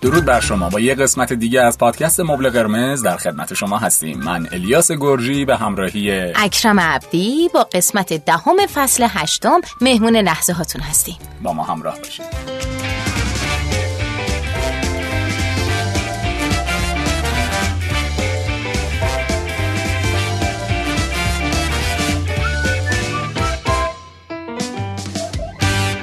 درود بر شما. با یه قسمت دیگه از پادکست مبل قرمز در خدمت شما هستیم. من الیاس گرجی به همراهی اکرم عبدی با قسمت دهم فصل هشتم مهمون لحظه هاتون هستیم. با ما همراه باشید.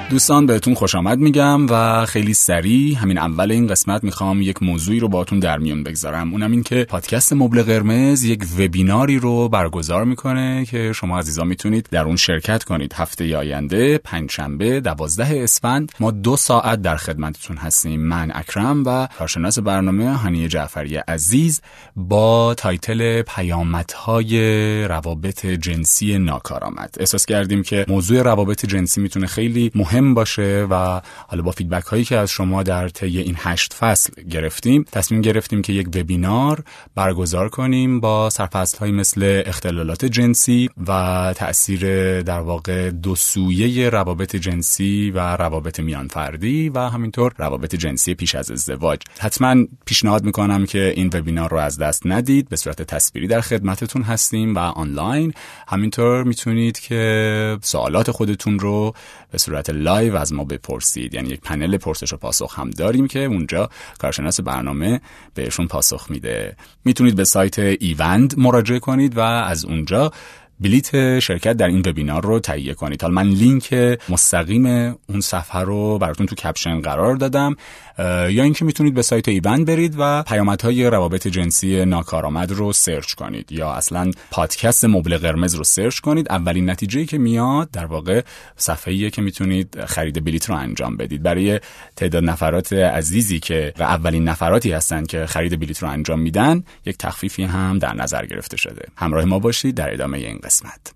دوستان بهتون خوش آمد میگم و خیلی سریع همین اول این قسمت می‌خوام یک موضوعی رو باهاتون در میون بگذارم. اونم این که پادکست مبل قرمز یک وبیناری رو برگزار می‌کنه که شما عزیزان می‌تونید در اون شرکت کنید. هفته آینده پنجشنبه دوازده اسفند. ما دو ساعت در خدمتتون هستیم. من اکرم و کارشناس برنامه هنیه جعفری عزیز با title پیامدهای روابط جنسی ناکارآمد. احساس کردیم که موضوع روابط جنسی می‌تونه خیلی مهم باشه و حالا با فیدبک هایی که از شما در طی این هشت فصل گرفتیم تصمیم گرفتیم که یک وبینار برگزار کنیم با سرفصل های مثل اختلالات جنسی و تاثیر در واقع دو سویه روابط جنسی و روابط میان فردی و همینطور روابط جنسی پیش از ازدواج. حتما پیشنهاد می‌کنم که این وبینار رو از دست ندید. به صورت تصویری در خدمتتون هستیم و آنلاین. همینطور می‌تونید که سوالات خودتون رو به صورت live از ما بپرسید. یعنی یک پنل پرسش و پاسخ هم داریم که اونجا کارشناس برنامه بهشون پاسخ میده. می‌تونید به سایت ایوند مراجعه کنید و از اونجا بلیت شرکت در این وبینار رو تهیه کنید. حالا من لینک مستقیم اون صفحه رو براتون تو caption قرار دادم یا اینکه می‌تونید به سایت ایوند برید و پیامدهای روابط جنسی ناکارآمد رو search کنید یا اصلا پادکست مبل قرمز رو search کنید. اولین نتیجه که میاد در واقع صفحه‌ایه که می‌تونید خرید بلیت رو انجام بدید. برای تعداد نفرات عزیزی که اولین نفراتی هستن که خرید بلیت رو انجام میدن یک تخفیفی هم در نظر گرفته شده. همراه ما باشید در ادامه این قسمت.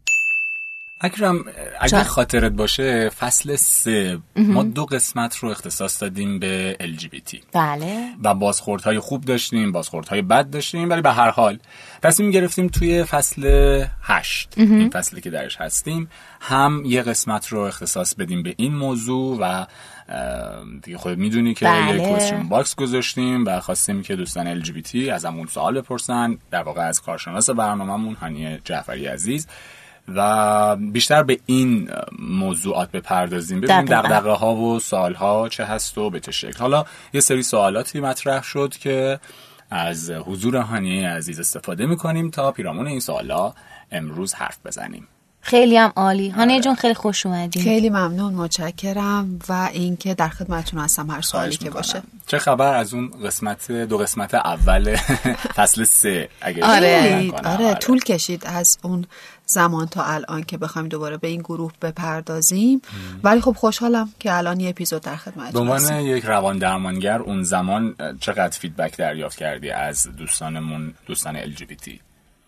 اکرم اگه خاطرت باشه فصل سه. ما دو قسمت رو اختصاص دادیم به LGBT بله. و بازخوردهای خوب داشتیم بازخوردهای بد داشتیم ولی به هر حال تصمیم گرفتیم توی فصل هشت. این فصلی که درش هستیم هم یه قسمت رو اختصاص بدیم به این موضوع و دیگه خود می‌دونی که بله. یه question box گذاشتیم و خواستیم که دوستان LGBT از همون سوال بپرسن. در واقع از کارشناس برنامهمون هنیه جعفری عزیز. و بیشتر به این موضوعات بپردازیم. ببینیم دغدغه ها و سوال ها چه هست و به چه شکل. حالا یه سری سوالاتی مطرح شد که از حضور هانیه عزیز استفاده می‌کنیم تا پیرامون این سوالا امروز حرف بزنیم. خیلی هم عالی. هانیه آره. جون خیلی خوش اومدین خیلی ممنون متشکرم و اینکه در خدمتتون هستم هر سوالی که باشه. چه خبر؟ از اون قسمت دو قسمت اول فصل سه اگه آره. آره, آره. طول کشید از اون زمان تا الان که بخوایم دوباره به این گروه بپردازیم. ولی خب خوشحالم که الان یه اپیزود در خدمت به عنوان یک روان درمانگر اون زمان چقدر feedback دریافت کردی از دوستانمون دوستان LGBT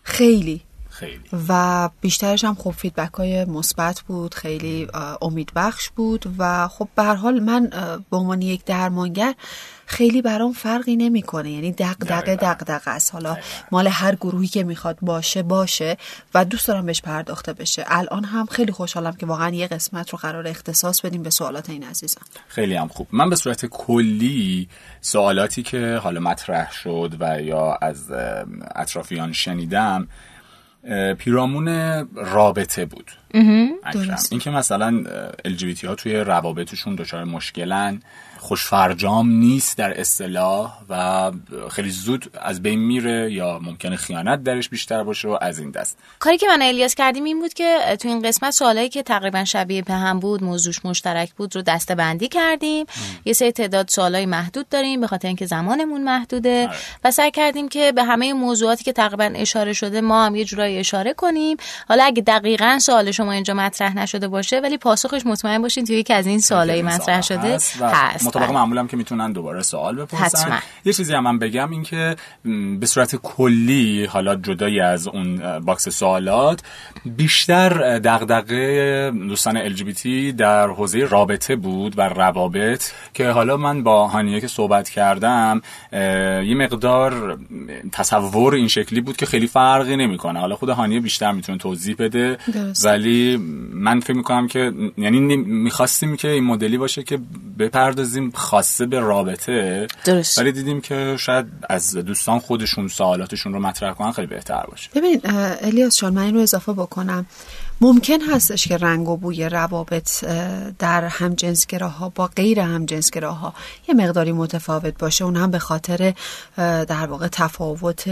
خیلی. خیلی. و بیشترش هم خب feedback های مثبت بود خیلی امیدبخش بود و خب به حال من به عنوان یک درمانگر خیلی برام فرقی نمی‌کنه. یعنی دغدغه دغدغه است. حالا مال هر گروهی که می‌خواد باشه باشه و دوست دارم بهش پرداخته بشه. الان هم خیلی خوشحالم که واقعا یه قسمت رو قراره اختصاص بدیم به سوالات این عزیزم خیلی هم خوب. من به صورت کلی سوالاتی که حالا مطرح شد و یا از اطرافیان شنیدم پیرامون رابطه بود. این که مثلا LGBT ها توی روابطشون دچار مشکلن. خوشفرجام نیست در اصطلاح و خیلی زود از بین میره یا ممکنه خیانت درش بیشتر باشه و از این دست. کاری که من الیاس کردیم این بود که تو این قسمت سوالایی که تقریبا شبیه به هم بود موضوعش مشترک بود رو دسته بندی کردیم یه سری تعداد سوالای محدود داریم به خاطر اینکه زمانمون محدوده آره. و سعی کردیم که به همه موضوعاتی که تقریبا اشاره شده ما هم یه جورایی اشاره کنیم. حالا اگه دقیقا سوال شما اینجا مطرح نشده باشه ولی پاسخش مطمئن باشین توی یکی از این سوالای مطرح شده هست, بله. معمولم که می‌تونن دوباره سوال بپرسن. یه چیزی هم من بگم این که به صورت کلی حالا جدای از اون باکس سوالات بیشتر دغدغه دوستان LGBT در حوزه رابطه بود و روابط که حالا من با هانیه که صحبت کردم یه مقدار تصور این شکلی بود که خیلی فرقی نمی‌کنه. حالا خود هانیه بیشتر می‌تونه توضیح بده ولی ولی من فکر می‌کنم که یعنی می‌خواستیم که این مدلی باشه که بپردازیم خاصه به رابطه درست. ولی دیدیم که شاید از دوستان خودشون سوالاتشون رو مطرح کنن خیلی بهتر باشه. ببین الیاس شان من این رو اضافه بکنم. ممکن هستش که رنگ و بوی روابط در همجنسگراها با غیر همجنسگراها یه مقداری متفاوت باشه. اون هم به خاطر در واقع تفاوت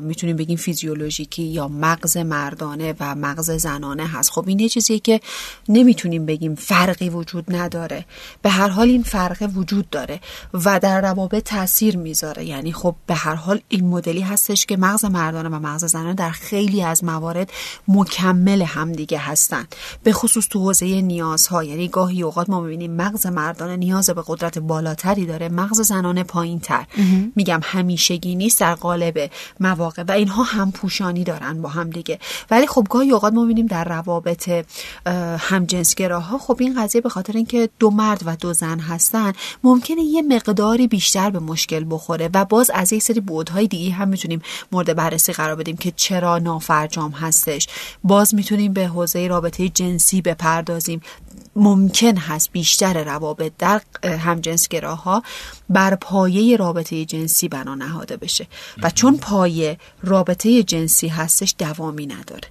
می‌تونیم بگیم فیزیولوژیکی یا مغز مردانه و مغز زنانه هست. خب این یه چیزیه که نمی‌تونیم بگیم فرقی وجود نداره. به هر حال این فرق وجود داره و در روابط تاثیر می‌ذاره. یعنی خب به هر حال این مدلی هستش که مغز مردانه و مغز زنانه در خیلی از موارد مکمل هم دیگه هستن. به خصوص تو حوزه نیازها یعنی گاهی اوقات ما می‌بینیم مغز مردانه نیاز به قدرت بالاتری داره مغز زنانه پایین تر میگم همیشگی نیست در قالب مواقع. و اینها هم پوشانی دارن با هم دیگه. ولی خب گاهی اوقات ما می‌بینیم در روابط همجنسگراها خب این قضیه به خاطر اینکه دو مرد و دو زن هستن ممکنه یه مقداری بیشتر به مشکل بخوره. و باز از یک سری بودهای دیگه هم می‌تونیم مورد بررسی قرار بدیم که چرا نافرجام هستش. باز می‌تونیم به حوزه رابطه جنسی بپردازیم. ممکن هست بیشتر روابط در همجنسگراها بر پایه رابطه جنسی بنا نهاده بشه. و چون پایه رابطه جنسی هستش دوامی نداره.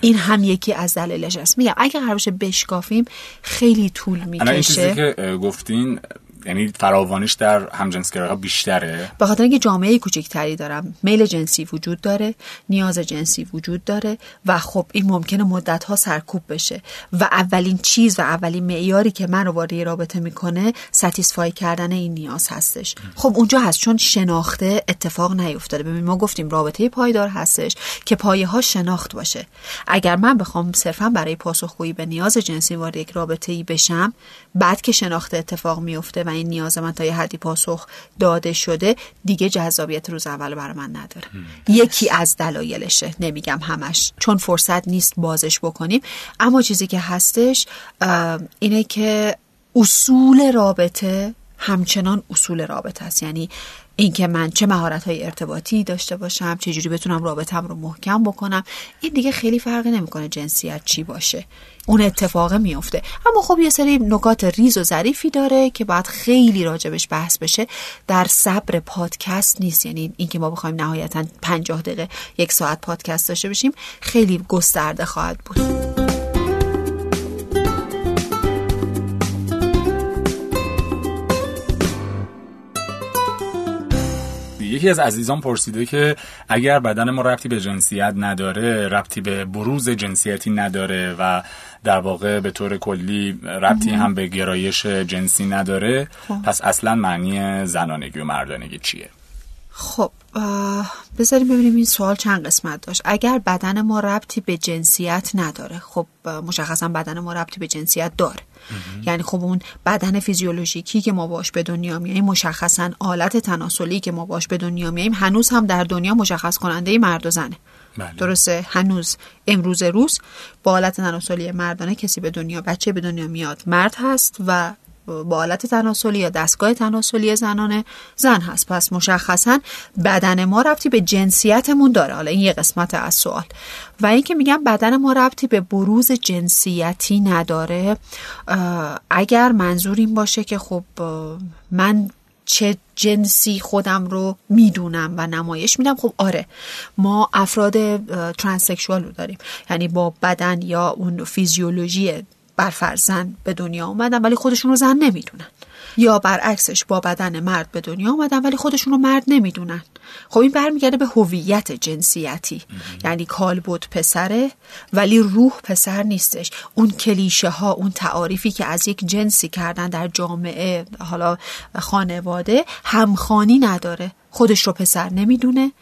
این هم یکی از دلایلش است. میگم اگه قرار باشه بشکافیم خیلی طول می‌کشه این چیزی که گفتین یعنی فراوانیش در همجنسگراها بیشتره؟ به خاطر اینکه جامعه کوچکتری دارم. میل جنسی وجود داره نیاز جنسی وجود داره و خب این ممکنه مدت ها سرکوب بشه. و اولین چیز و اولین معیاری که من رو وارد رابطه می‌کنه ستیسفای کردن این نیاز هستش. خب اونجا هست چون شناخته اتفاق نیفتاده. ببین ما گفتیم رابطه پایدار هستش که پایه ها شناخت باشه. اگر من بخوام صرفا برای پاسخگویی به نیاز جنسی وارد یک رابطه ای بشم بعد که شناخته اتفاق میفته و این نیاز من تا یه حدی پاسخ داده شده دیگه جذابیت روز اول برای من نداره. یکی از دلایلشه نمیگم همش چون فرصت نیست بازش بکنیم. اما چیزی که هستش اینه که اصول رابطه همچنان اصول رابطه است. یعنی اینکه من چه مهارت های ارتباطی داشته باشم چه جوری بتونم رابطم رو محکم بکنم این دیگه خیلی فرقی نمی‌کنه جنسیت چی باشه. اون اتفاق میفته اما خب یه سری نکات ریز و ظریفی داره که باید خیلی راجبش بحث بشه. در صبر پادکست نیست. یعنی اینکه ما بخوایم نهایتا پنجاه دقیقه یک ساعت پادکست داشته باشیم خیلی گسترده خواهد بود. یکی از عزیزان پرسیده که اگر بدن ما ربطی به جنسیت نداره ربطی به بروز جنسیتی نداره و در واقع به طور کلی ربطی هم به گرایش جنسی نداره خب. پس اصلا معنی زنانگی و مردانگی چیه خب بذاریم ببینیم این سوال چند قسمت داشت. اگر بدن ما ربطی به جنسیت نداره خب مشخصا بدن ما ربطی به جنسیت داره. یعنی خب اون بدن فیزیولوژیکی که ما باش به دنیا میاییم مشخصا آلت تناسلی که ما باش به دنیا میاییم هنوز هم در دنیا مشخص کننده مرد و زنه. بله. درسته؟ هنوز. امروز روز با آلت تناسلی مردانه کسی به دنیا بچه به دنیا میاد مرد هست و با آلت تناسلی یا دستگاه تناسلی زنانه زن هست. پس مشخصا بدن ما ربطی به جنسیتمون داره. حالا این یه قسمت از سوال. و اینکه میگم بدن ما ربطی به بروز جنسیتی نداره اگر منظور این باشه که خب من چه جنسی خودم رو می‌دونم و نمایش میدم خب آره ما افراد ترانسکشوال رو داریم. یعنی با بدن یا اون فیزیولوژی بر زن به دنیا اومدن ولی خودشون رو زن نمی‌دونن. یا برعکسش با بدن مرد به دنیا اومدن ولی خودشون رو مرد نمی‌دونن. خب این برمیگرده به هویت جنسیتی. یعنی کالبد پسره ولی روح پسر نیستش. اون کلیشه ها اون تعاریفی که از یک جنسی کردن در جامعه حالا خانواده همخانی نداره. خودش رو پسر نمی‌دونه.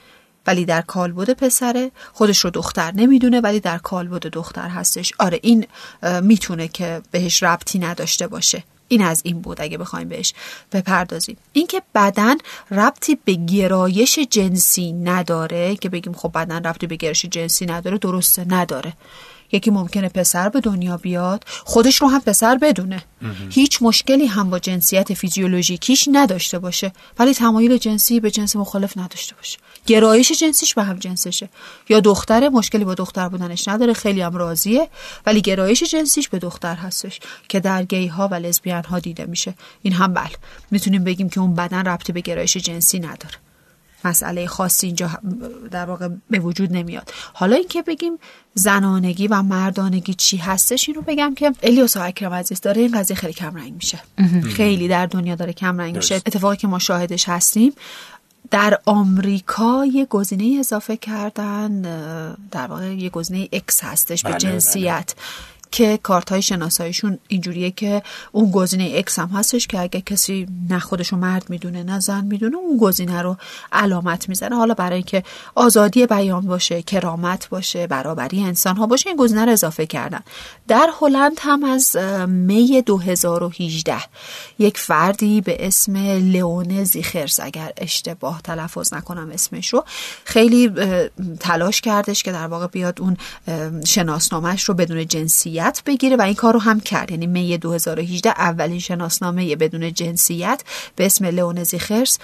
ولی در کالبد پسره خودش رو دختر نمی‌دونه ولی در کالبد دختر هستش. آره این می‌تونه که بهش ربطی نداشته باشه. این از این بود اگه بخوایم بهش بپردازیم. اینکه بدن ربطی به گرایش جنسی نداره که بگیم خب بدن ربطی به گرایش جنسی نداره درسته نداره. یکی ممکنه پسر به دنیا بیاد خودش رو هم پسر بدونه. هیچ مشکلی هم با جنسیت فیزیولوژیکیش نداشته باشه ولی تمایل جنسی به جنس مخالف نداشته باشه. گرایش جنسیش به هم جنسشه. یا دختره مشکلی با دختر بودنش نداره خیلی هم راضیه ولی گرایش جنسیش به دختر هستش که در گی ها و لزبیان ها دیده میشه. این هم بله. می‌تونیم بگیم که اون بدن ربطی به گرایش جنسی نداره. مسئله خاصی اینجا در واقع به وجود نمیاد. حالا اینکه بگیم زنانگی و مردانگی چی هستش اینو بگم که الیاس و اکرم عزیز داره این قضیه خیلی کم رنگ میشه. خیلی در دنیا داره کم رنگ میشه. اتفاقی که ما شاهدش هستیم در آمریکا یه گزینه اضافه کردن در واقع یه گزینه X هستش به بله، جنسیت. بله. که کارت های شناساییشون اینجوریه که اون گزینه X هم هستش که اگه کسی نه خودشو مرد می‌دونه نه زن می‌دونه اون گزینه رو علامت می‌زنه. حالا برای اینکه آزادی بیان باشه کرامت باشه برابری انسان ها باشه این گزینه رو اضافه کردن. در هلند هم از می 2018 یک فردی به اسم لئون زیخرز اگر اشتباه تلفظ نکنم اسمش رو خیلی تلاش کردش که در واقع بیاد اون شناسنامهش رو بدون جنسیت بگیره و این کار رو هم کرد. یعنی می 2018 اولین شناسنامه بدون جنسیت به اسم لئون زیخرس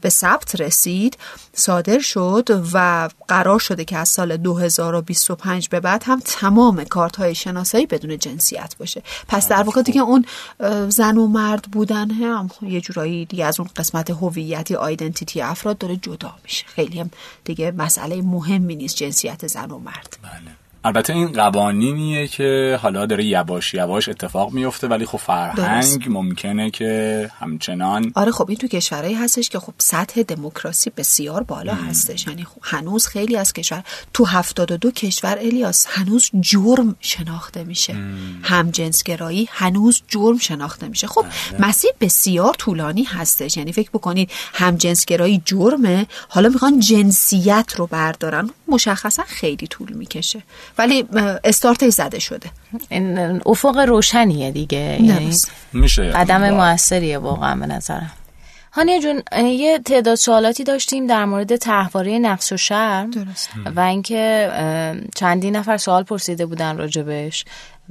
به ثبت رسید صادر شد و قرار شده که از سال 2025 به بعد هم تمام کارت های شناسایی بدون جنسیت باشه. پس در واقع دیگه اون زن و مرد بودن هم یه جورایی دیگه از اون قسمت هویتی آیدنتیتی افراد داره جدا میشه. خیلی هم دیگه مسئله مهمی نیست جنسیت زن و مرد. بله. البته این قوانینیه که حالا داره یواش یواش اتفاق میفته ولی خب فرهنگ ممکنه که همچنان آره خب این تو کشورهایی هستش که خب سطح دموکراسی بسیار بالا هستش. یعنی خب هنوز خیلی از کشور تو 72 کشور الیاس هنوز جرم شناخته میشه. هم جنسگرایی هنوز جرم شناخته میشه. خب بله. مسیر بسیار طولانی هستش. یعنی فکر بکنید هم جنسگرایی جرمه حالا می‌خوان جنسیت رو بردارن مشخصا خیلی طول می‌کشه. ولی استارتش زده شده. این افق روشنیه دیگه. یعنی میشه قدم موثریه واقعا به نظرم. هانیه جون یه تعداد سوالاتی داشتیم در مورد تحواره نقص و شرم. درست. و اینکه چندین نفر سوال پرسیده بودن راجبش.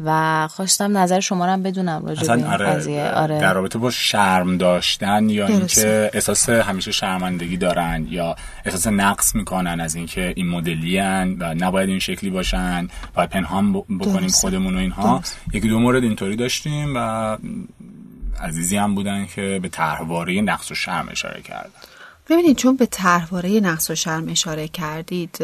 و خواستم نظر شما رو هم بدونم راجع به این آره قضیه. آره. در رابطه با شرم داشتن یا اینکه احساس همیشه شرمندگی دارن یا احساس نقص می‌کنن از اینکه این مدلی و نباید این شکلی باشن باید پنهان بکنیم خودمون و اینها. یکی دو مورد اینطوری داشتیم و عزیزی هم بودن که به طرحواره نقص و شرم اشاره کردن ببینید چون به طرحواره نقص و شرم اشاره کردید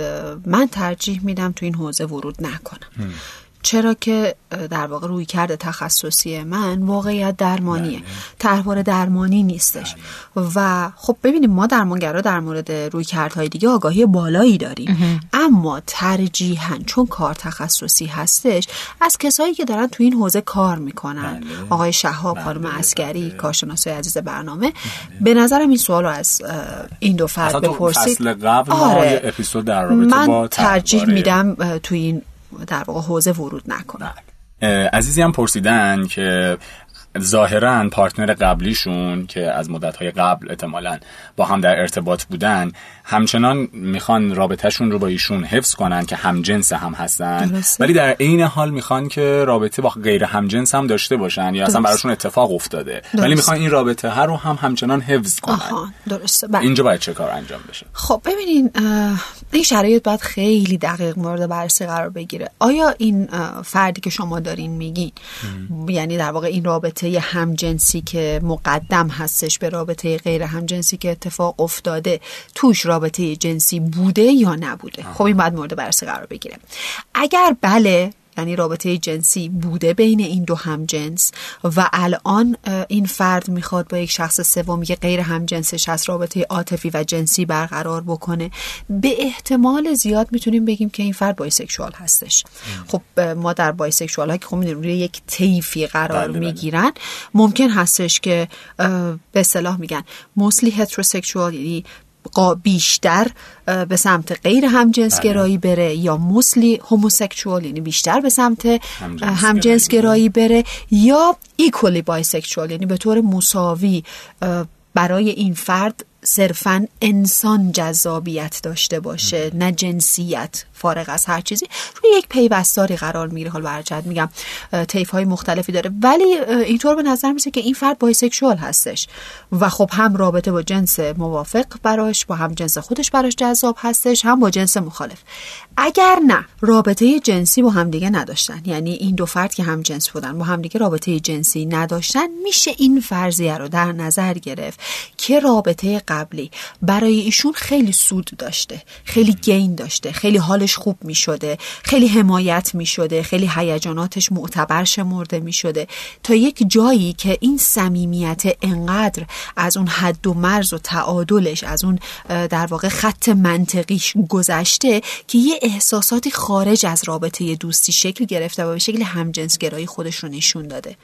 من ترجیح میدم تو این حوزه ورود نکنم. چرا که در واقع روی کرده تخصصی من واقعیت درمانیه. بله. تحوار درمانی نیستش. بله. و خب ببینیم ما درمانگرا در مورد روی کردهای دیگه آگاهی بالایی داریم. اما ترجیحا چون کار تخصصی هستش از کسایی که دارن تو این حوزه کار می‌کنن. بله. آقای شهاب خانم اسکری کارشناسای عزیز برنامه. به نظرم این سوال رو از این دو فرد بپرسید. فصل قبل آره. اپیزود در من ترجیح میدم تو این در واقع حوزه ورود نکنن عزیزی هم پرسیدن که ظاهرا پارتنر قبلیشون که از مدتهای قبل احتمالا با هم در ارتباط بودن همچنان می‌خوان رابطهشون رو با ایشون حفظ کنن که همجنس هم هستن. ولی در عین حال می‌خوان که رابطه با غیر همجنس هم داشته باشن یا اصلا براشون اتفاق افتاده. ولی می‌خوان این رابطه هر رو هم همچنان حفظ کنن. درسته. بله. اینجا باید چه کار انجام بشه؟ خب ببینین این شرایط باید خیلی دقیق مورد بررسی قرار بگیره. آیا این فردی که شما دارین میگین یعنی در واقع این رابطه همجنسی که مقدم هستش به رابطه غیر همجنسی که اتفاق افتاده توش رابطه جنسی بوده یا نبوده. خب این باید مورد بررسی قرار بگیره. اگر بله یعنی رابطه جنسی بوده بین این دو همجنس و الان این فرد می‌خواد با یک شخص سوم که غیر همجنسش از رابطه عاطفی و جنسی برقرار بکنه به احتمال زیاد می‌تونیم بگیم که این فرد bisexual هستش. خب ما در bisexual ها که خب می‌دونیم روی یک طیفی قرار بله، بله. می‌گیرن ممکن هستش که به اصطلاح میگن mostly heterosexual یعنی بیشتر به سمت غیر همجنسگرایی بله. بره یا mostly homosexual یعنی بیشتر به سمت همجنسگرایی. بره یا equally bisexual یعنی به طور مساوی برای این فرد صرفا انسان جذابیت داشته باشه نه جنسیت. فارغ از هر چیزی روی یک پیوستاری قرار می‌گیره. حالا برجت میگم طیف های مختلفی داره. ولی اینطور به نظر می‌رسه که این فرد bisexual هستش و خب هم رابطه با جنس موافق براش با هم جنس خودش براش جذاب هستش هم با جنس مخالف. اگر نه رابطه جنسی با همدیگه نداشتن. یعنی این دو فرد که هم جنس بودن با همدیگه رابطه جنسی نداشتن میشه این فرضیه رو در نظر گرفت که رابطه قبلی برای ایشون خیلی سود داشته خیلی گین داشته خیلی حالش خوب می‌شده خیلی حمایت می‌شده خیلی هیجاناتش معتبر شمرده می‌شده. تا یک جایی که این صمیمیت انقدر از اون حد و مرز و تعادلش از اون در واقع خط منطقیش گذشته که یه احساساتی خارج از رابطه دوستی شکل گرفته و به شکل همجنسگرایی خودش رو نشون داده.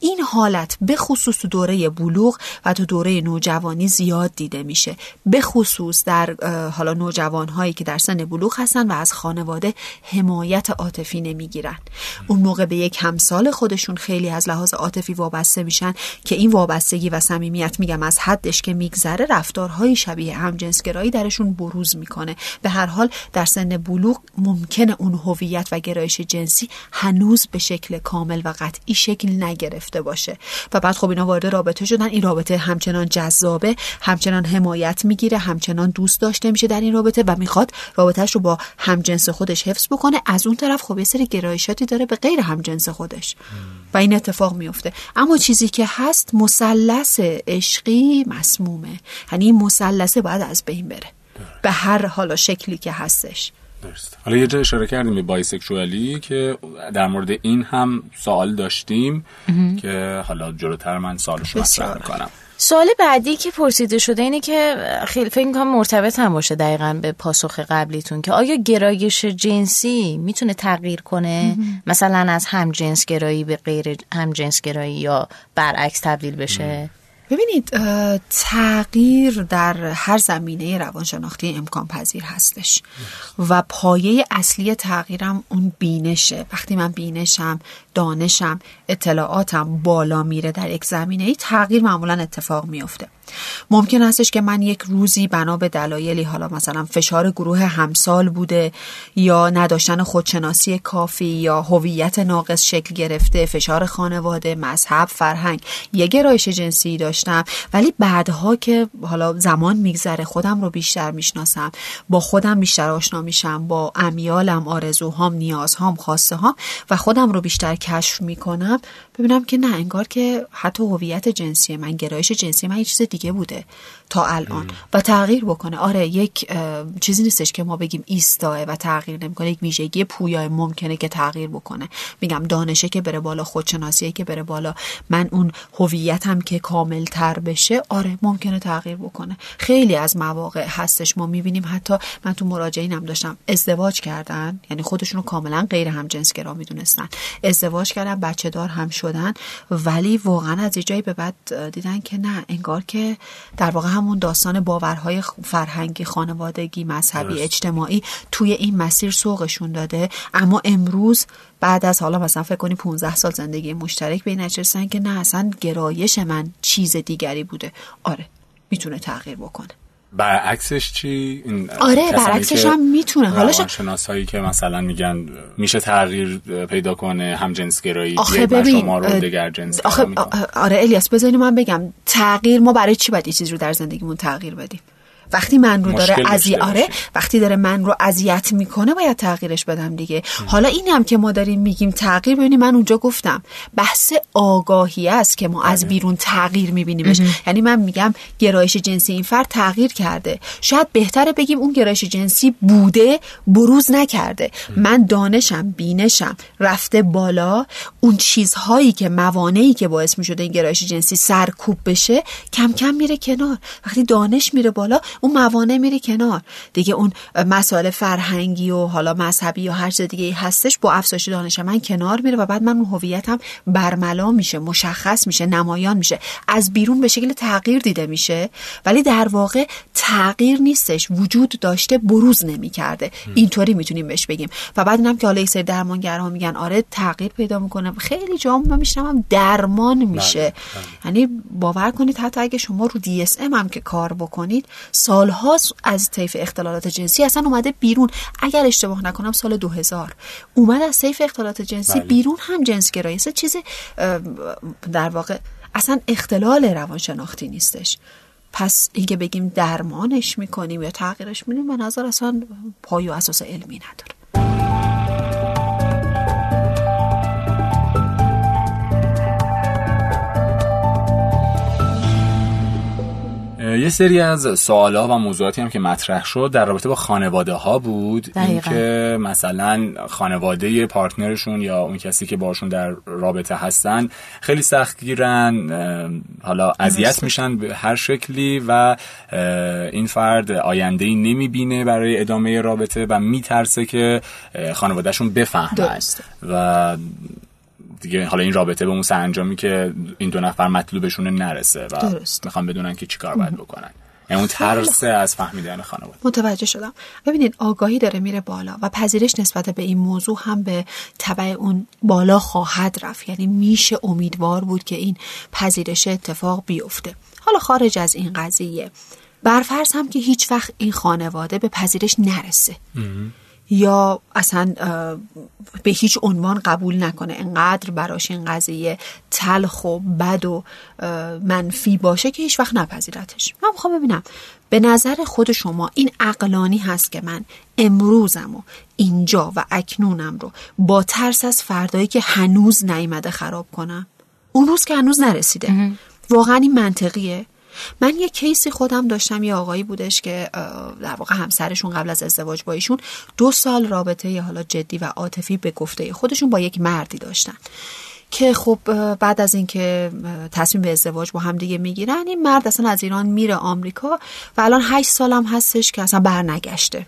این حالت به خصوص تو دوره بلوغ و تو دوره نوجوانی زیاد دیده میشه. به خصوص در حالا نوجوان هایی که در سن بلوغ هستن و از خانواده حمایت عاطفی نمی‌گیرن. اون موقع به یک همسال خودشون خیلی از لحاظ عاطفی وابسته میشن که این وابستگی و صمیمیت میگم از حدش که میگذره رفتارهای شبیه همجنسگرایی درشون بروز می‌کنه. به هر حال در سن بلوغ ممکنه اون هویت و گرایش جنسی هنوز به شکل کامل و قطعی شکل نگرفته باشه. و بعد خب اینا وارد رابطه شدن. این رابطه همچنان جذابه همچنان حمایت می‌گیره همچنان دوست داشته میشه در این رابطه و می‌خواد رابطهش رو با همجنس خودش حفظ بکنه از اون طرف خب یه سری گرایشاتی داره به غیر همجنس خودش. و این اتفاق میفته. اما چیزی که هست مثلث عشقی مسمومه. یعنی این مثلثه باید از بین بره. به هر حالا شکلی که هستش. درست. حالا یه جا اشاره کردیم به بایسکشوالی که در مورد این هم سوال داشتیم که حالا جلوتر من سوالش رو مطرح می‌کنم. سوال بعدی که پرسیده شده اینه که خیلی فکر کنم مرتبط هم باشه دقیقا به پاسخ قبلیتون که آیا گرایش جنسی می‌تونه تغییر کنه؟ مثلا از هم جنس گرایی به غیر هم جنس گرایی یا برعکس تبدیل بشه؟ ببینید تغییر در هر زمینه روانشناختی امکان پذیر هستش و پایه اصلی تغییرم اون بینشه. وقتی من بینشم دانشم اطلاعاتم بالا میره در یک زمینه ای تغییر معمولا اتفاق میفته ممکن هستش که من یک روزی بنا به دلایلی حالا مثلا فشار گروه همسال بوده یا نداشتن خودشناسی کافی یا هویت ناقص شکل گرفته فشار خانواده مذهب فرهنگ یه گرایش جنسی داشتم. ولی بعدها که حالا زمان میگذره خودم رو بیشتر می‌شناسم با خودم بیشتر آشنا میشم با امیالم آرزوهام نیازهام خواسته هام و خودم رو بیشتر کشف می‌کنم ببینم که نه انگار که حتی هویت جنسی من گرایش جنسی من یه چیز دیگه بوده تا الان و تغییر بکنه. آره یک چیزی نیستش که ما بگیم ایستاه و تغییر نمی‌کنه یک ویژگی پویا ممکنه که تغییر بکنه. میگم دانشه که بره بالا خودشناسیه که بره بالا من اون هویتم که کامل تر بشه آره ممکنه تغییر بکنه. خیلی از مواقع هستش. ما می‌بینیم حتی من تو مراجعینم داشتم ازدواج کردن یعنی خودشون رو کاملا غیر هم جنسگرا می‌دونستن. ازدواج کردن بچه دار هم شدن ولی واقعا از جایی به بعد دیدن که نه انگار که در واقع همون داستان باورهای فرهنگی خانوادگی مذهبی اجتماعی توی این مسیر سوقشون داده. اما امروز بعد از حالا مثلا فکر کنی 15 سال زندگی مشترک به این نچرسن که نه اصلا گرایش من چیز دیگری بوده. آره می‌تونه تغییر بکنه. برعکسش چی؟ این آره برعکسش هم می‌تونه. حالا هایی که مثلا میگن میشه تغییر پیدا کنه هم جنس گرایی آخه ببین شما رو دگر جنس آخه آره الیاس بذاری من بگم تغییر ما برای چی باید یه چیز رو در زندگیمون تغییر بدیم؟ وقتی من رو داره اذیت آره وقتی داره من رو اذیت می‌کنه باید تغییرش بدم دیگه. حالا این هم که ما داریم میگیم تغییر ببینیم من اونجا گفتم بحث آگاهی است که ما از بله. بیرون تغییر میبینیمش. یعنی من میگم گرایش جنسی این فرد تغییر کرده. شاید بهتره بگیم اون گرایش جنسی بوده بروز نکرده. من دانشم بینشم رفته بالا اون چیزهایی که موانعی که باعث می‌شده این گرایش جنسی سرکوب بشه کم کم میره کنار. وقتی دانش میره بالا اون موانع میره کنار. دیگه اون مسائل فرهنگی و حالا مذهبی یا هر چیز دیگه هستش با افزایش دانش من کنار میره و بعد من اون هویتم برملا میشه مشخص میشه نمایان میشه. از بیرون به شکل تغییر دیده میشه ولی در واقع تغییر نیستش. وجود داشته بروز نمی‌کرده. اینطوری می‌تونیم بهش بگیم. و بعد اینم که حالا سری درمانگرها میگن آره تغییر پیدا می‌کنه. خیلی جا من میشنم درمان میشه. بله، بله. یعنی باور کنید حتی اگه شما رو دی هم که کار بکنید سالها از طیف اختلالات جنسی اصلا اومده بیرون. اگر اشتباه نکنم سال 2000 اومد از طیف اختلالات جنسی بله. بیرون هم جنس گرایی چیز در واقع اصلا اختلال روانشناختی نیستش. پس اینکه بگیم درمانش می‌کنیم یا تغییرش میدیم به نظر اصلا پای و اساس علمی نداره. یه سری از سوالا و موضوعاتی هم که مطرح شد در رابطه با خانواده ها بود. اینکه مثلا خانواده پارتنرشون یا اون کسی که باشون در رابطه هستن خیلی سخت گیرن حالا اذیت میشن به هر شکلی و این فرد آینده ای نمی‌بینه برای ادامه رابطه و میترسه که خانوادهشون بفهمن. و دیگه. حالا این رابطه به اون سرانجامی که این دو نفر مطلوبشون نرسه و درست. می‌خوان بدونن که چیکار باید بکنن. یعنی اون ترس از فهمیدن خانواده. متوجه شدم. ببینید آگاهی داره میره بالا و پذیرش نسبت به این موضوع هم به تبع اون بالا خواهد رفت. یعنی میشه امیدوار بود که این پذیرش اتفاق بیفته. حالا خارج از این قضیه برفرض هم که هیچ وقت این خانواده به پذیرش نرسه. یا اصلا به هیچ عنوان قبول نکنه. انقدر براش این قضیه تلخ و بد و منفی باشه که هیچ وقت نپذیرتش. من می‌خوام ببینم. به نظر خود شما این عقلانی هست که من امروزم و اینجا و اکنونم رو با ترس از فردایی که هنوز نیامده خراب کنم. اون روز که هنوز نرسیده. واقعا این منطقیه. من یه کیسی خودم داشتم یه آقایی بودش که در واقع همسرشون قبل از ازدواج با ایشون دو سال رابطه یه حالا جدی و عاطفی به گفته خودشون با یک مردی داشتن که خب بعد از اینکه تصمیم به ازدواج با هم دیگه می‌گیرن این مرد اصلا از ایران میره آمریکا و الان هشت سالم هستش که اصلا برنگشته.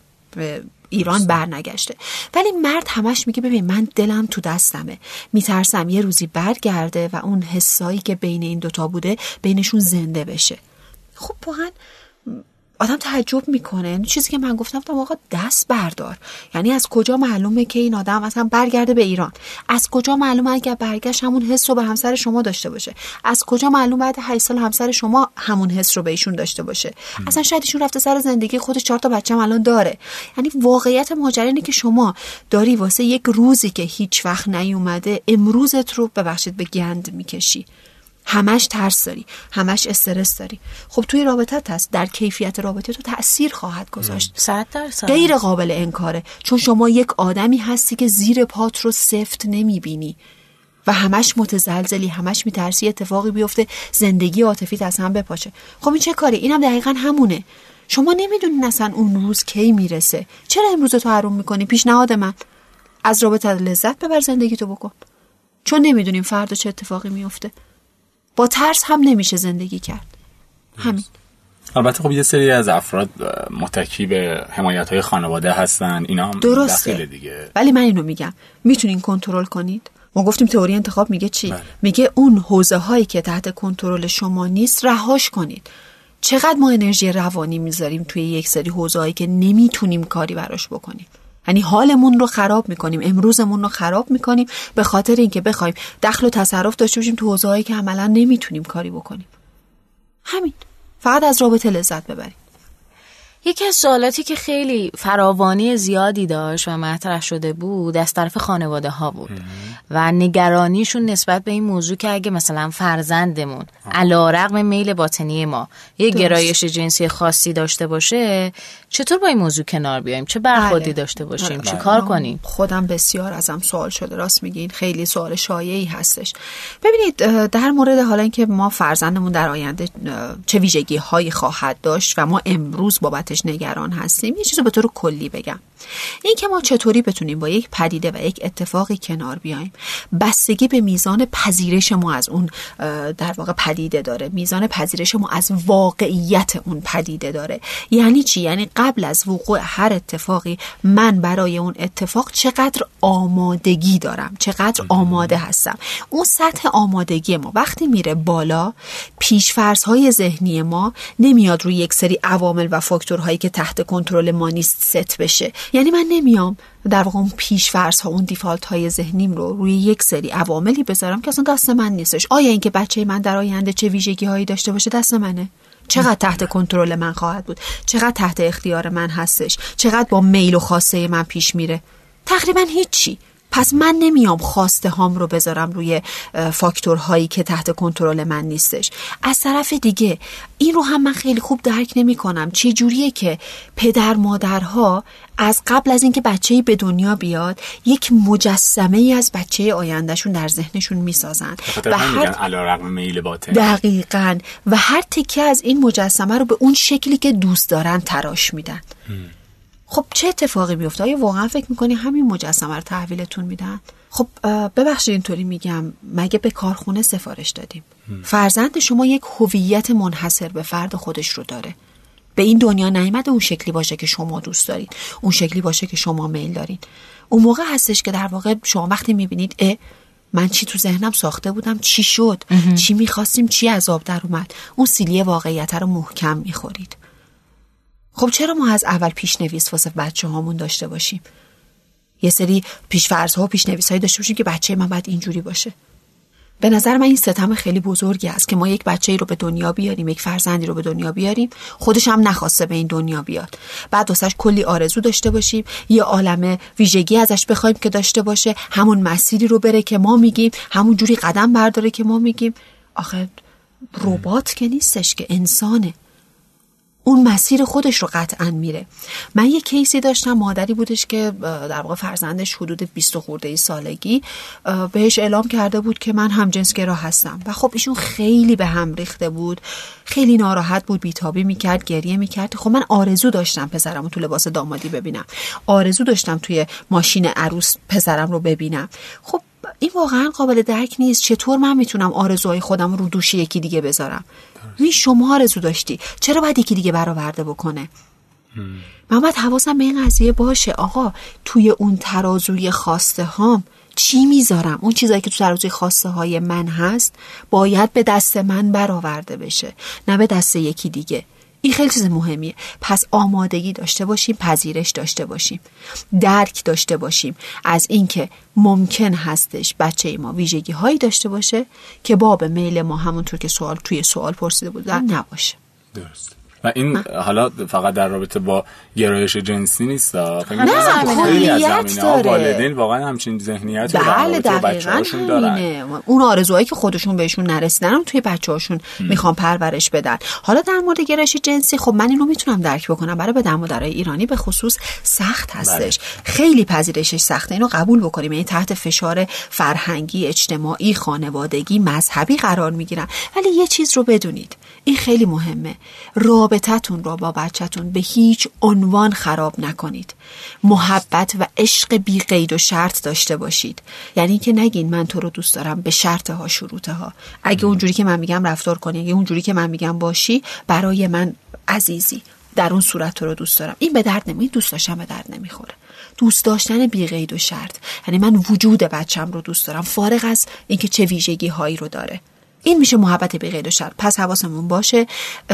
ایران برنگشته. ولی مرد همش میگه ببین من دلم تو دستمه. میترسم یه روزی برگرده و اون حسایی که بین این دوتا بوده بینشون زنده بشه. خب واقعا آدم تعجب می‌کنه. این چیزی که من گفتم آقا دست بردار. یعنی از کجا معلومه که این آدم مثلا برگرده به ایران؟ از کجا معلومه اگر برگشت همون حس رو به همسر شما داشته باشه؟ از کجا معلوم بعد 8 سال همسر شما همون حس رو به ایشون داشته باشه؟ اصلا شاید ایشون رفته سر زندگی خودش چهار تا بچه الان داره. یعنی واقعیت ماجرا اینه که شما داری واسه یک روزی که هیچ وقت نیومده امروزت رو ببخشید به گند می‌کشی. همش ترس داری همش استرس داری. خب توی رابطه هست در کیفیت رابطه تو تاثیر خواهد گذاشت. صد درصد. غیر قابل انکاره چون شما یک آدمی هستی که زیر پات رو سفت نمی‌بینی و همش متزلزلی همش میترسی اتفاقی بیفته زندگی عاطفیت از هم بپاشه. خب این چه کاری؟ اینم دقیقا همونه. شما نمی‌دونین اصلا اون روز کی می‌رسه. چرا امروز تو حروم می‌کنی؟ پیشنهاد من. از رابطه لذت ببر زندگی تو بکن. چون نمی‌دونیم فردا چه اتفاقی میفته با ترس هم نمیشه زندگی کرد. همین. البته خب یه سری از افراد متکی به حمایت های خانواده هستن. اینا هم درسته. دیگه. ولی من اینو میگم. می‌تونین کنترل کنید. ما گفتیم تئوری انتخاب میگه چی؟ بله. میگه اون حوزه هایی که تحت کنترل شما نیست رهاش کنید. چقدر ما انرژی روانی می‌ذاریم توی یک سری حوزه هایی که نمی‌تونیم کاری براش بکنیم؟ یعنی حالمون رو خراب می‌کنیم امروزمون رو خراب می‌کنیم به خاطر اینکه بخوایم دخل و تصرف داشته باشیم تو حوزه‌ای که عملا نمی‌تونیم کاری بکنیم. همین. فقط از رابطه لذت ببریم. یکی از سوالاتی که خیلی فراوانی زیادی داشت و مطرح شده بود از طرف خانواده ها بود و نگرانیشون نسبت به این موضوع که اگه مثلا فرزندمون علا رقم میل باطنی ما یه گرایش جنسی خاصی داشته باشه چطور با این موضوع کنار بیایم؟ چه برخوردی بله. داشته باشیم؟ بله. چی کار کنیم؟ خودم بسیار ازم سوال شده. راست میگین. خیلی سوال شایعی هستش. ببینید در مورد حالا اینکه ما فرزندمون در آینده چه ویژگی هایی خواهد داشت و ما امروز بابتش نگران هستیم یه چیزو به طور کلی بگم. این که ما چطوری بتونیم با یک پدیده و یک اتفاقی کنار بیایم. بستگی به میزان پذیرش ما از اون در واقع پدیده داره. میزان پذیرش ما از واقعیت اون پدیده داره. یعنی چی؟ یعنی قبل از وقوع هر اتفاقی من برای اون اتفاق چقدر آمادگی دارم چقدر آماده هستم. اون سطح آمادگی ما وقتی میره بالا پیشفرض های ذهنی ما نمیاد روی یک سری عوامل و فاکتورهایی که تحت کنترل ما نیست ست بشه. یعنی من نمیام در واقع اون پیش فرض ها اون دیفالت های ذهنیم رو روی یک سری عواملی بذارم که اصلا دست من نیستش. آیا اینکه بچه من در آینده چه ویژگی هایی داشته باشه دست منه؟ چقدر تحت کنترل من خواهد بود؟ چقدر تحت اختیار من هستش؟ چقدر با میل و خواسته من پیش میره؟ تقریبا هیچی. پس من نمیام خواسته هام رو بذارم روی فاکتورهایی که تحت کنترل من نیستش. از طرف دیگه این رو هم من خیلی خوب درک نمی کنم چه جوریه که پدر مادرها از قبل از اینکه بچه به دنیا بیاد یک مجسمه ای از بچه آیندهشون در ذهنشون می‌سازن. و هر میل باطن دقیقا. و هر تکه از این مجسمه رو به اون شکلی که دوست دارن تراش میدن. خب چه اتفاقی میفته آیا واقعا فکر می‌کنی همین مجسمه رو تحویلتون میدن؟ خب ببخشید اینطوری میگم. مگه به کارخونه سفارش دادیم؟ فرزند شما یک هویت منحصر به فرد خودش رو داره. به این دنیا نیامده اون شکلی باشه که شما دوست دارید. اون شکلی باشه که شما میل دارید. اون موقع هستش که در واقع شما وقتی می‌بینید اه من چی تو ذهنم ساخته بودم؟ چی شد؟ چی می‌خواستیم؟ چی عذاب در اومد؟ اون سیلی واقعیت رو محکم می‌خورید. خب چرا ما از اول پیشنویس واسه بچه هامون داشته باشیم؟ یه سری پیشفرض ها و پیشنویس هایی داشته باشیم که بچه من باید اینجوری باشه. به نظر من این ستم خیلی بزرگی است که ما یک بچه رو به دنیا بیاریم یک فرزندی رو به دنیا بیاریم خودش هم نخواسته به این دنیا بیاد. بعد واسش کلی آرزو داشته باشیم یه عالم ویژگی ازش بخوایم که داشته باشه همون مسیری رو بره که ما میگیم همون جوری قدم برداره که ما میگیم. آخه ربات که نیستش که انسانه. اون مسیر خودش رو قطعا میره. من یه کیسی داشتم مادری بودش که در واقع فرزندش حدود 20 خورده ای سالگی بهش اعلام کرده بود که من هم جنسگرا هستم. و خب ایشون خیلی به هم ریخته بود خیلی ناراحت بود بیتابی می‌کرد گریه می‌کرد. خب من آرزو داشتم پسرم تو لباس دامادی ببینم. آرزو داشتم توی ماشین عروس پسرم رو ببینم. خب این واقعا قابل درک نیست چطور من می‌تونم آرزوهای خودم رو دوش یکی دیگه بذارم. می شما آرزو داشتی. چرا باید یکی دیگه برآورده بکنه؟ من باید حواسم به این قضیه باشه. آقا توی اون ترازوی خواسته هام چی می‌ذارم؟ اون چیزایی که تو ترازوی خواسته های من هست باید به دست من برآورده بشه نه به دست یکی دیگه. این خیلی چیز مهمیه. پس آمادگی داشته باشیم پذیرش داشته باشیم. درک داشته باشیم. از اینکه ممکن هستش بچه ما ویژگی هایی داشته باشه که باب میل ما همونطور که سوال توی سوال پرسیده بودن نباشه. درست و این حالا فقط در رابطه با گرایش جنسی نیست نه خیلی از داره والدین واقعا همچین ذهنیت بله دقیقاً دارن. اون آرزوهایی که خودشون بهشون نرسیدن هم توی بچه‌هاشون می‌خوان پرورش بدن. حالا در مورد گرایش جنسی خب من اینو می‌تونم درک بکنم. برای به مادرای ایرانی به خصوص سخت هستش. بله. خیلی پذیرشش سخته. اینو قبول بکنیم. یعنی تحت فشار فرهنگی اجتماعی خانوادگی مذهبی قرار می‌گیرن. ولی یه چیز رو بدونید. این خیلی مهمه. رابطتون رو با بچهتون به هیچ عنوان خراب نکنید. محبت و عشق بی قید و شرط داشته باشید. یعنی که نگین من تو رو دوست دارم به شرط ها شروط ها. اگه اونجوری که من میگم رفتار کنی اگه اونجوری که من میگم باشی برای من عزیزی. در اون صورت تو رو دوست دارم. این به درد نمی دوست داشتم به درد نمی‌خوره. دوست داشتن بی قید و شرط. یعنی من وجود بچم رو دوست دارم فارغ از اینکه چه ویژگی هایی رو داره. این میشه محبت به قید و شرط پس حواسمون باشه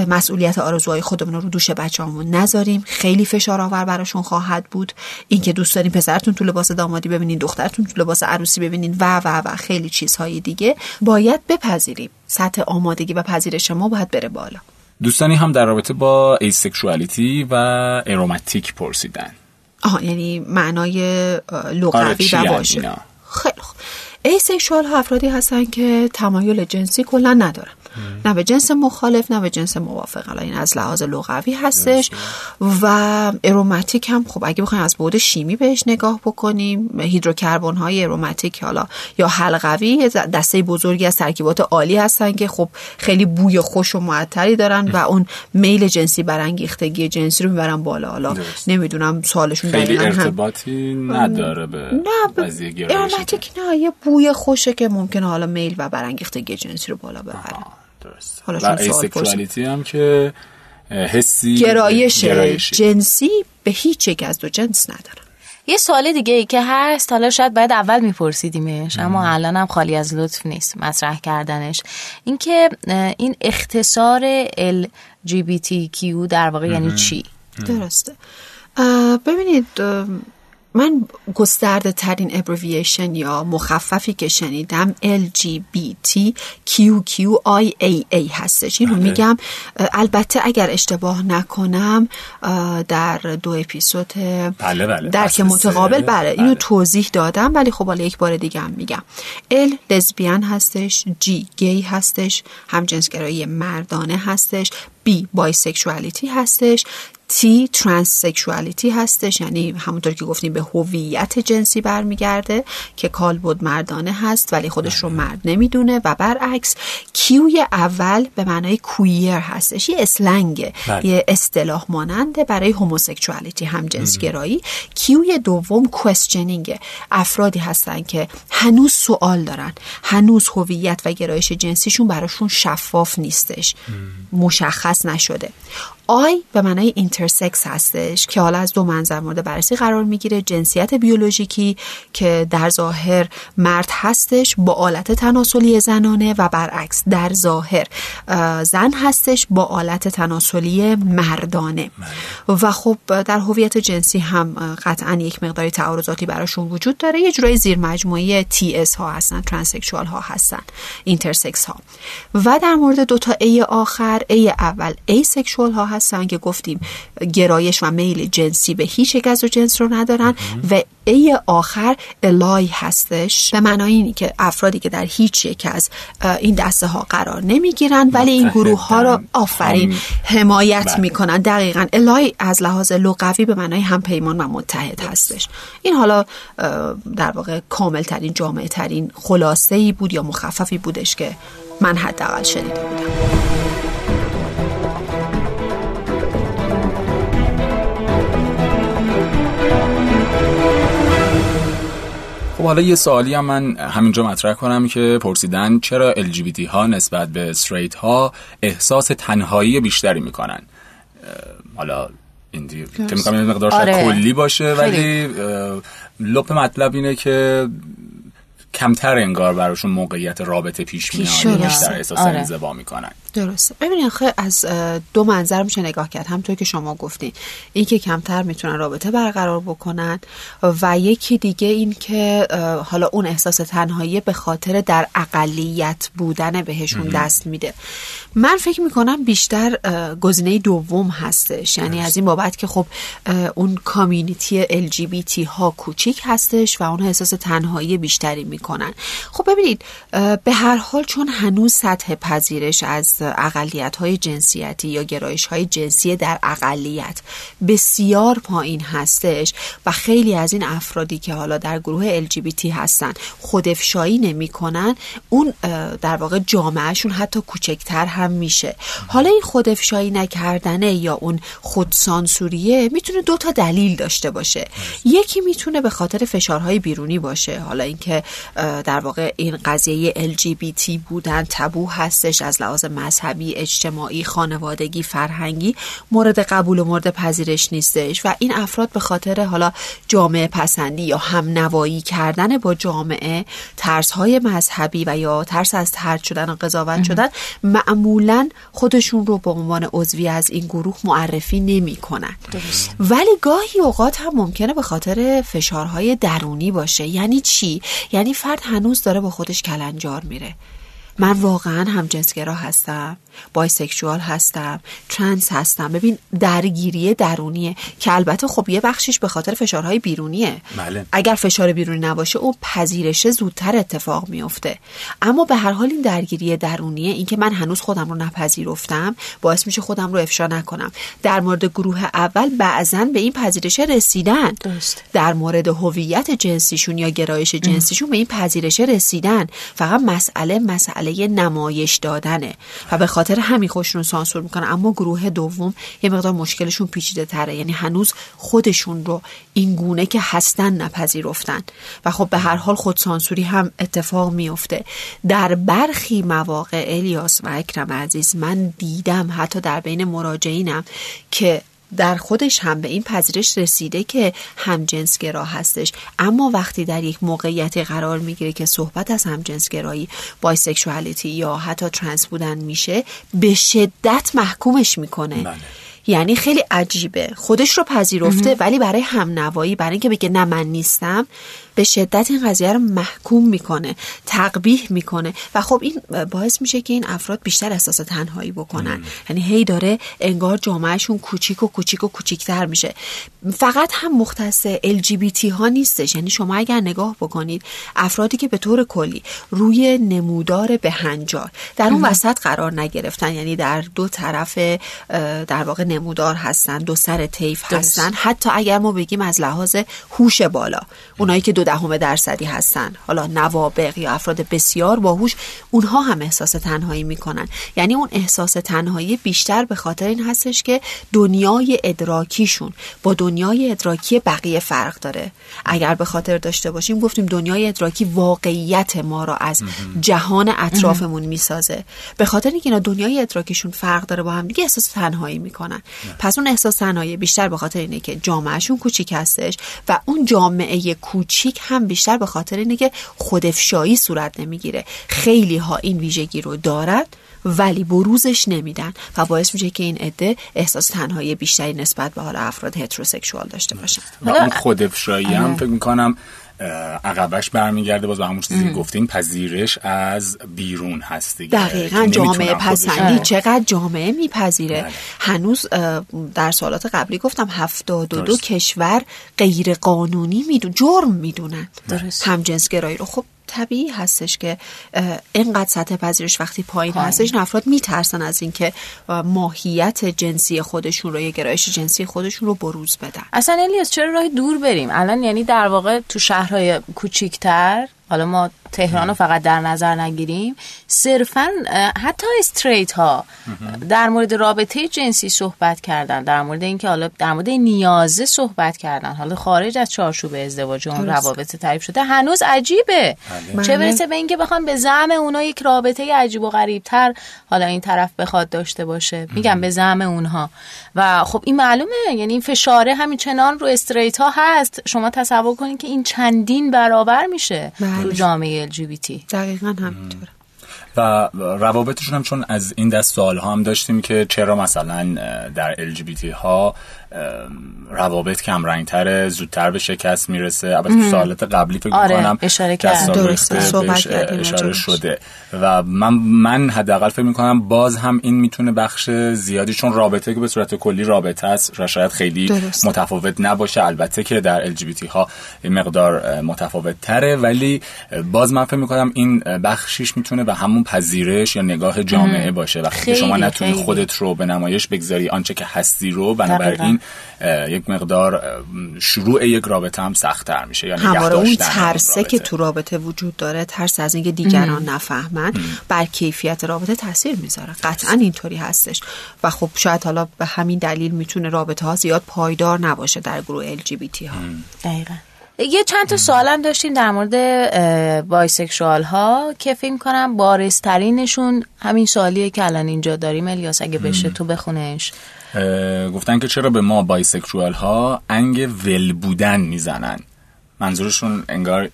مسئولیت آرزوهای خودمون رو دوش بچه‌هامون نذاریم. خیلی فشار آور براشون خواهد بود. اینکه دوست دارین پسرتون تو لباس دامادی ببینین دخترتون تو لباس عروسی ببینین و و و خیلی چیزهای دیگه. باید بپذیریم. سطح آمادگی و پذیرش ما باید بره بالا. دوستانی هم در رابطه با asexuality و aromantic پرسیدن. آها یعنی معنای لغوی و باشه خیلی خوب. asexual ها افرادی هستن که تمایل جنسی کلا ندارن. نه به جنس مخالف نه به جنس موافق. حالا این از لحاظ لغوی هستش. و اروماتیک هم خب اگه بخوایم از بعد شیمی بهش نگاه بکنیم هیدروکربن های اروماتیک حالا یا حلقوی دسته بزرگی از ترکیبات عالی هستن که خب خیلی بوی خوش و معطری دارن و اون میل جنسی برانگیختگی جنسی رو می‌برن بالا. حالا نمی‌دونم سوالشون خیلی ارتباطی نداره به نه اروماتیک نه یه بوی خوشه که ممکنه حالا میل و برانگیختگی جنسی رو بالا ببره. درست حالا و asexuality هم که حسی گرایش جنسی به هیچ یک از دو جنس ندارن. یه سوال دیگه ای که هست حالا شاید باید اول میپرسیدیمش اما الان هم خالی از لطف نیست مطرح کردنش. اینکه این اختصار LGBTQ در واقع یعنی چی؟ درسته. ببینید من گسترده ترین abbreviation یا مخففی که شنیدم LGBTQQIAA هستش این رو بله. میگم البته اگر اشتباه نکنم در دو اپیزود بله بله درک متقابل سه. بله اینو بله. توضیح دادم ولی خب حالا یک بار دیگه هم میگم L lesbian هستش G gay هستش همجنسگرایی مردانه هستش B bisexuality هستش T transsexuality هستش یعنی همونطور که گفتیم به هویت جنسی برمیگرده که کالبد مردانه هست ولی خودش رو مرد نمی‌دونه و برعکس Q ی اول به معنای queer هستش یه slang ه بله. یه اصطلاح ماننده برای homosexuality هم جنسگرایی. Q ی دوم questioning ه افرادی هستن که هنوز سوال دارن هنوز هویت و گرایش جنسیشون براشون شفاف نیستش. مشخص نشده. I به معنای intersex هستش که حالا از دو منظر مورد بررسی قرار می‌گیره. جنسیت بیولوژیکی که در ظاهر مرد هستش با آلت تناسلی زنانه و برعکس در ظاهر اه، زن هستش با آلت تناسلی مردانه. و خب در هویت جنسی هم قطعا یک مقداری تعارضاتی براشون وجود داره. یه جورای زیر مجموعه TS ها هستن transsexual ها هستن intersex ها. و در مورد دوتا A آخر A اول asexual ها هستن که گفتیم گرایش و میل جنسی به هیچ یک از جنس رو ندارن و ای آخر الای هستش. به معنای اینی که افرادی که در هیچ یک از این دسته ها قرار نمی‌گیرن ولی این گروه ها رو. آفرین حمایت بله. می‌کنن. دقیقا. الای از لحاظ لغوی به معنای هم پیمان و متحد هستش. این حالا در واقع کامل ترین جامعه ترین خلاصه ای بود یا مخففی بودش که من حداقل شنیده بودم. خب حالا یه سوالی هم من همینجا مطرح کنم که پرسیدن چرا LGBT ها نسبت به استریت ها احساس تنهایی بیشتری می‌کنن حالا این دیگه این مقدار آره. کلی باشه ولی لپ مطلب اینه که کمتر انگار براشون موقعیت رابطه پیش میاد. بیشتر احساس آره. انزوا می‌کنن درسته. ببینید آخه از دو منظر میشه نگاه کرد. همونطور که شما گفتین. این که کمتر می‌تونن رابطه برقرار بکنن و یکی دیگه این که حالا اون احساس تنهایی به خاطر در اقلیت بودن بهشون دست میده. من فکر می‌کنم بیشتر گزینه دوم هستش. یعنی از این بابت که خب اون کامیونیتی LGBT ها کوچیک هستش و اونها احساس تنهایی بیشتری می‌کنن. خب ببینید به هر حال چون هنوز سطح پذیرش از اقلیت های جنسیتی یا گرایش های جنسی در اقلیت بسیار پایین هستش و خیلی از این افرادی که حالا در گروه LGBT هستن خودافشایی نمی‌کنن اون در واقع جامعهشون حتی کوچکتر هم میشه. حالا این خودافشایی نکردنه یا اون خودسانسوریه می‌تونه دو تا دلیل داشته باشه. یکی می‌تونه به خاطر فشارهای بیرونی باشه. حالا اینکه در واقع این قضیه LGBT بودن تبو هستش از لحاظ مذهبی اجتماعی خانوادگی فرهنگی مورد قبول و مورد پذیرش نیستش و این افراد به خاطر حالا جامعه پسندی یا هم نوایی کردن با جامعه ترس های مذهبی و یا ترس از ترد شدن و قضاوت شدن معمولا خودشون رو به عنوان عضوی از این گروه معرفی نمی کنن ولی گاهی اوقات هم ممکنه به خاطر فشارهای درونی باشه. یعنی چی؟ یعنی فرد هنوز داره با خودش کلنجار میره. من واقعا هم جنسگرا هستم بایسکشوال هستم ترنس هستم. ببین درگیری درونیه که البته خب یه بخشش به خاطر فشارهای بیرونیه. بله. اگر فشار بیرونی نباشه اون پذیرشه زودتر اتفاق میفته اما به هر حال این درگیری درونیه اینکه من هنوز خودم رو نپذیرفتم باعث میشه خودم رو افشا نکنم. در مورد گروه اول بعضا به این پذیرش رسیدن. درست. در مورد هویت جنسیشون یا گرایش جنسیشون به این پذیرش رسیدن. فقط مسئله مسئله نمایش دادنه و به خاطر همین خوششون سانسور می‌کنن. اما گروه دوم یه مقدار مشکلشون پیچیده تره. یعنی هنوز خودشون رو این گونه که هستن نپذیرفتن. و خب به هر حال خودسانسوری هم اتفاق میفته در برخی مواقع الیاس و اکرم عزیز من دیدم حتی در بین مراجعینم که در خودش هم به این پذیرش رسیده که همجنسگرا هستش. اما وقتی در یک موقعیتی قرار می‌گیره که صحبت از همجنسگرایی bisexuality یا حتی ترنس بودن میشه به شدت محکومش می‌کنه. بله. یعنی خیلی عجیبه. خودش رو پذیرفته ولی برای هم نوایی برای اینکه بگه نه من نیستم به شدت این قضیه رو محکوم می‌کنه تقبیح می‌کنه. و خب این باعث میشه که این افراد بیشتر احساس تنهایی بکنن. یعنی هی داره انگار جامعهشون کوچیک و کوچیک و کوچیکتر میشه. فقط هم مختص LGBT ها نیستش. یعنی شما اگر نگاه بکنید افرادی که به طور کلی روی نمودار بهنجار در اون وسط قرار نگرفتن. یعنی در دو طرف در واقع نمودار هستن دو سر طیف هستن. حتی اگر ما بگیم از لحاظ هوش بالا اونایی که دو دهم درصدی هستن. حالا نوابق یا افراد بسیار باهوش اونها هم احساس تنهایی می‌کنن. یعنی اون احساس تنهایی بیشتر به خاطر این هستش که دنیای ادراکیشون با دنیای ادراکی بقیه فرق داره. اگر به خاطر داشته باشیم گفتیم دنیای ادراکی واقعیت ما را از جهان اطرافمون می‌سازه. به خاطر اینکه اینا دنیای ادراکیشون فرق داره با هم دیگه احساس تنهایی می‌کنن. پس اون احساس تنهایی بیشتر به خاطر اینه که جامعهشون کوچیک هستش و اون جامعه کوچیک هم بیشتر به خاطر اینه که خودفشایی صورت نمی‌گیره خیلی ها این ویژگی رو دارد ولی بروزش نمیدن و باعث میشه که این عده احساس تنهایی بیشتری نسبت به حال افراد هتروسکسوال داشته باشن و اون خودفشایی هم آره. فکر می‌کنم عقبش برمیگرده. باز به همون چیزی گفتیم پذیرش از بیرون هست دیگه. دقیقا جامعه پسندی چقدر جامعه میپذیره. بله. هنوز در سالات قبلی گفتم هفتاد و دو کشور غیر قانونی میدون جرم می‌دونن. هم جنسگرایی رو. خب طبیعی هستش که اینقدر سطح پذیرش وقتی پایین هستش افراد میترسن از اینکه ماهیت جنسی خودشون رو یا گرایش جنسی خودشون رو بروز بدن. اصلا الیاس چرا راه دور بریم؟ الان یعنی در واقع تو شهرهای کوچیکتر حالا ما تهران رو فقط در نظر نگیریم. صرفا حتی استریت ها در مورد رابطه جنسی صحبت کردن در مورد اینکه حالا در مورد نیازه صحبت کردن. حالا خارج از چارچوب ازدواج اون روابط تعریف شده هنوز عجیبه. بله. چه برسه به اینکه بخوام به زعم اونا یک رابطه عجیب و غریب تر حالا این طرف بخواد داشته باشه. میگم به زعم اونها. و خب این معلومه یعنی این فشاره همین چنان رو استریت ها هست. شما تصور کنید که این چندین برابر میشه بله. تو جامعه LGBT دقیقا همینطوره. و روابطشون هم چون از این دست سوال ها هم داشتیم که چرا مثلا در LGBT ها روابط کم تره زودتر به شکست می‌رسه. البته تو سوالات قبلی فکر آره، می‌کنم اشاره کرد. اشاره شده. و من من حداقل فکر می‌کنم باز هم این می‌تونه بخش زیادی چون رابطه که به صورت کلی رابطه است شاید خیلی درست. متفاوت نباشه. البته که در LGBT ها مقدار متفاوت تره ولی باز من فکر می‌کنم این بخشیش می‌تونه به همون پذیرش یا نگاه جامعه باشه. وقتی شما نتونی خودت رو به نمایش بگذاری آنچه که هستی رو بنابراین یک مقدار شروع یک رابطه هم سختتر میشه یا همواره اون ترسه که تو رابطه وجود داره ترس از اینکه دیگران نفهمن بر کیفیت رابطه تاثیر می‌ذاره. قطعا اینطوری هستش. و خب شاید حالا به همین دلیل می‌تونه رابطه ها زیاد پایدار نباشه در گروه LGBT ها. دقیقا. یه چند تا سوالم داشتیم در مورد بایسکشوال ها که فکر کنم بارسترینشون همین سوالیه که الان اینجا داریم الیاس اگه بشه تو بخونش. گفتن که چرا به ما بایسکشوال ها انگ ول بودن می‌زنن. منظورشون انگار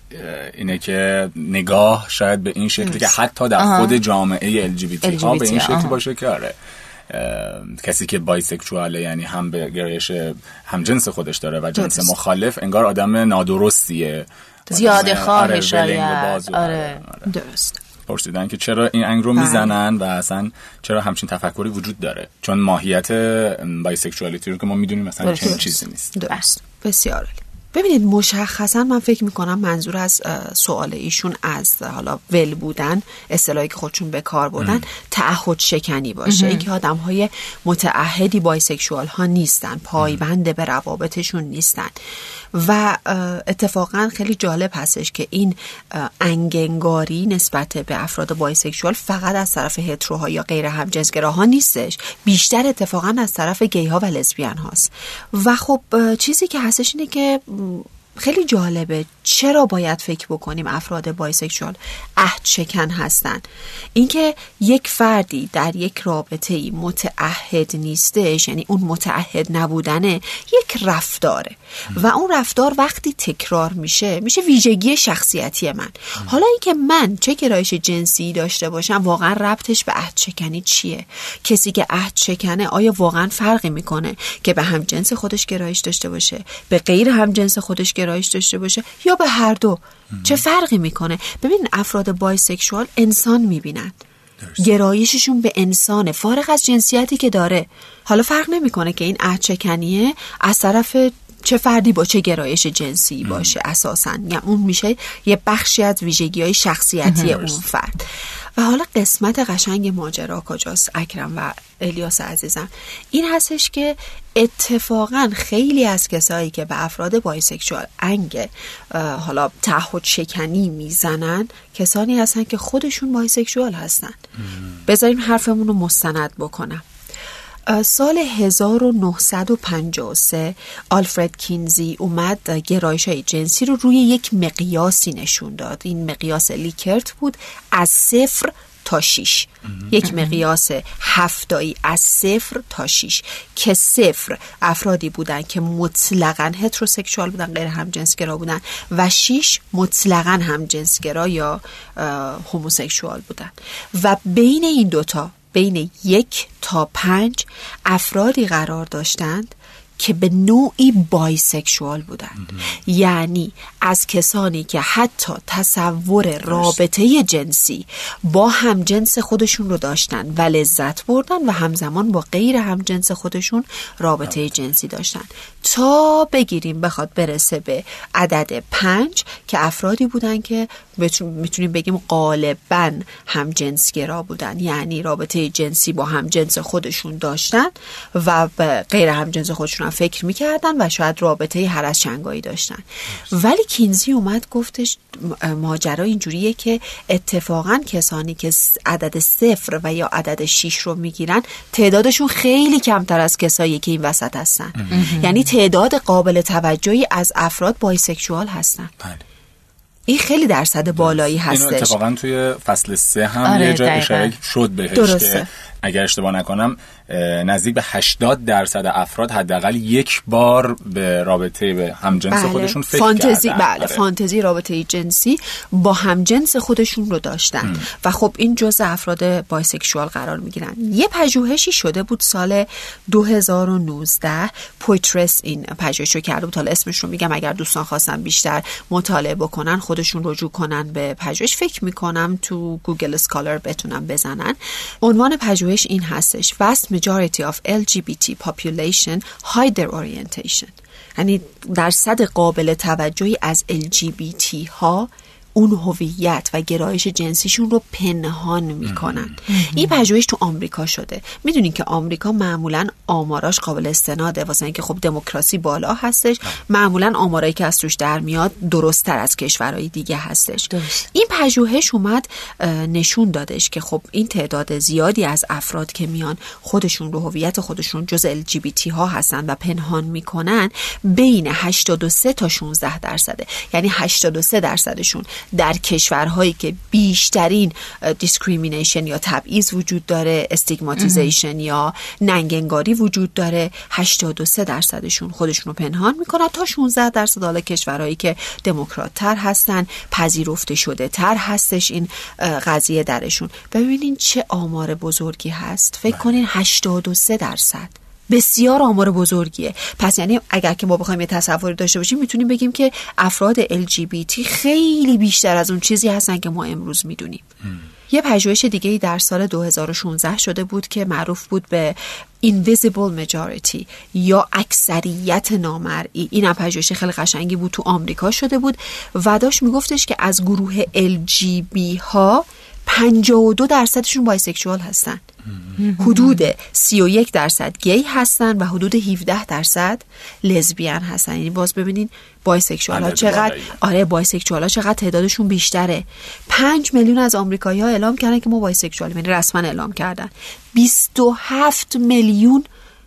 اینه که نگاه شاید به این شکلی که حتی در خود جامعه LGBT, ها به این شکلی باشه که آره. کسی که بایسکشواله یعنی هم به گرایش هم جنس خودش داره و جنس مخالف انگار آدم نادرستیه. زیاده خواهی آره آره. آره. درست. پرسیدن که چرا این انگ رو بله. می‌زنن و اصلا چرا همچین تفکری وجود داره؟ چون ماهیت bisexuality رو که ما می‌دونیم مثلا چنین چیزی نیست. درست. بسیار ببینید مشخصا من فکر می‌کنم منظور از سوال ایشون از حالا ول بودن اصطلاحی که خودشون به کار بردن تعهد شکنی باشه. اینکه آدم های متعهدی bisexual ها نیستن پایبند به روابطشون نیستن. و اتفاقا خیلی جالب هستش که این انگنگاری نسبت به افراد bisexual فقط از طرف hetero ها یا غیر همجنسگراها نیستش. بیشتر اتفاقا از طرف گی ها و لزبیان هاست. و خب چیزی که هستش اینه که خیلی جالبه چرا باید فکر بکنیم افراد bisexual عهد شکن هستن؟ اینکه یک فردی در یک رابطه ای متعهد نیستش یعنی اون متعهد نبودنه یک رفتاره. و اون رفتار وقتی تکرار میشه میشه ویژگی شخصیتی من. حالا اینکه من چه گرایش جنسی داشته باشم واقعا ربطش به عهد شکنی چیه؟ کسی که عهد شکنه آیا واقعا فرقی می‌کنه که به هم جنس خودش گرایش داشته باشه؟ به غیر هم جنس خودش گرایش داشته باشه؟ یا به هر دو. چه فرقی می‌کنه؟ ببین افراد بایسکشوال انسان می‌بینن. گرایششون به انسانه فارغ از جنسیتی که داره. حالا فرق نمی‌کنه که این عهد شکنیه از طرف چه فردی با چه گرایش جنسی باشه اساسا. یعنی اون میشه یه بخشی از ویژگی های شخصیتی اون فرد. و حالا قسمت قشنگ ماجرا کجاست اکرم و الیاس عزیزم. این هستش که اتفاقا خیلی از کسایی که به افراد bisexual انگ حالا تعهد شکنی می‌زنن کسانی هستن که خودشون bisexual هستن. بذاریم حرفمون رو مستند بکنم. سال 1953 آلفرد کینزی اومد گرایش های جنسی رو روی یک مقیاسی نشون داد. این مقیاس لیکرت بود از صفر تا شیش. یک مقیاس هفتایی از صفر تا شیش. که صفر افرادی بودن که مطلقا هتروسکشوال بودن غیر همجنسگرا بودن و شیش مطلقا همجنسگرا یا هوموسکشوال بودن. و بین این دوتا بین یک تا پنج افرادی قرار داشتند که به نوعی بایسکشوال بودند. یعنی از کسانی که حتی تصور رابطه جنسی با هم جنس خودشون رو داشتن و لذت بردن و همزمان با غیر هم جنس خودشون رابطه جنسی داشتن. تا بگیریم بخواد برسه به عدد پنج که افرادی بودن که می‌تونیم بگیم غالبا هم جنسگرا بودن. یعنی رابطه جنسی با هم جنس خودشون داشتن و غیر هم جنس خودشون هم فکر می‌کردن و شاید رابطه هر از چنگایی داشتن. ولی کینزی اومد گفتش ماجرا اینجوریه که اتفاقا کسانی که عدد صفر و یا عدد شیش رو می‌گیرن تعدادشون خیلی کمتر از کسایی که این وسط هستن. یعنی تعداد قابل توجهی از افراد bisexual هستن. بله. این خیلی درصد بالایی هستش اینو اتفاقا توی فصل سه هم آره یه جا اشاره شد بهش درسته. اگر اشتباه نکنم نزدیک به 80 درصد افراد حداقل یک بار به رابطه به همجنس بله. خودشون فکر فانتزی کردن. بله آره. فانتزی رابطه جنسی با همجنس خودشون رو داشتن. و خب این جزء افراد bisexual قرار می‌گیرن. یه پژوهشی شده بود سال 2019 رویترز این پژوهش رو کرده بود. حالا اسمش رو میگم اگر دوستان خواستن بیشتر مطالعه بکنن خودشون رجوع کنن به پژوهش. فکر می‌کنم تو Google Scholar بتونن بزنن. عنوان پژوهش این هستش. majority of LGBT population hide their orientation یعنی درصد قابل توجهی از LGBT ها اون هویت و گرایش جنسیشون رو پنهان می‌کنن. این پژوهش تو آمریکا شده. می‌دونین که آمریکا معمولا آماراش قابل استناده. واسه اینکه خب دموکراسی بالا هستش معمولا آمارایی که از توش در میاد درستتر از کشورهای دیگه هستش. این پژوهش اومد نشون دادش که خب این تعداد زیادی از افراد که میان خودشون رو هویت خودشون جز LGBT ها هستن و پنهان می‌کنن بین 83 تا 16 درصده. یعنی 83 درصدشون در کشورهایی که بیشترین discrimination یا تبعیض وجود داره stigmatization یا ننگنگاری وجود داره 83 درصدشون خودشون رو پنهان می‌کنن تا 16 درصد حالا کشورهایی که دموکرات تر هستن پذیرفته شده تر هستش این قضیه درشون. ببینین چه آمار بزرگی هست. فکر کنین 83 درصد. بسیار آمار بزرگیه. پس یعنی اگر که ما بخوایم یه تصوری داشته باشیم می‌تونیم بگیم که افراد LGBT خیلی بیشتر از اون چیزی هستن که ما امروز می‌دونیم. یه پژوهش دیگه در سال 2016 شده بود که معروف بود به invisible majority یا اکثریت نامرئی این هم پژوهش خیلی قشنگی بود تو آمریکا شده بود و داشت میگفتش که از گروه LGB ها 52 درصدشون بایسکشوال هستن. حدود 31 درصد گی هستن و حدود 17 درصد لزبیان هستن. یعنی باز ببینین bisexual ها چقدر آره bisexual ها چقدر تعدادشون بیشتره. 5 میلیون از آمریکایی ها اعلام کردن که ما bisexual یعنی رسما اعلام کردن. 27 میلیون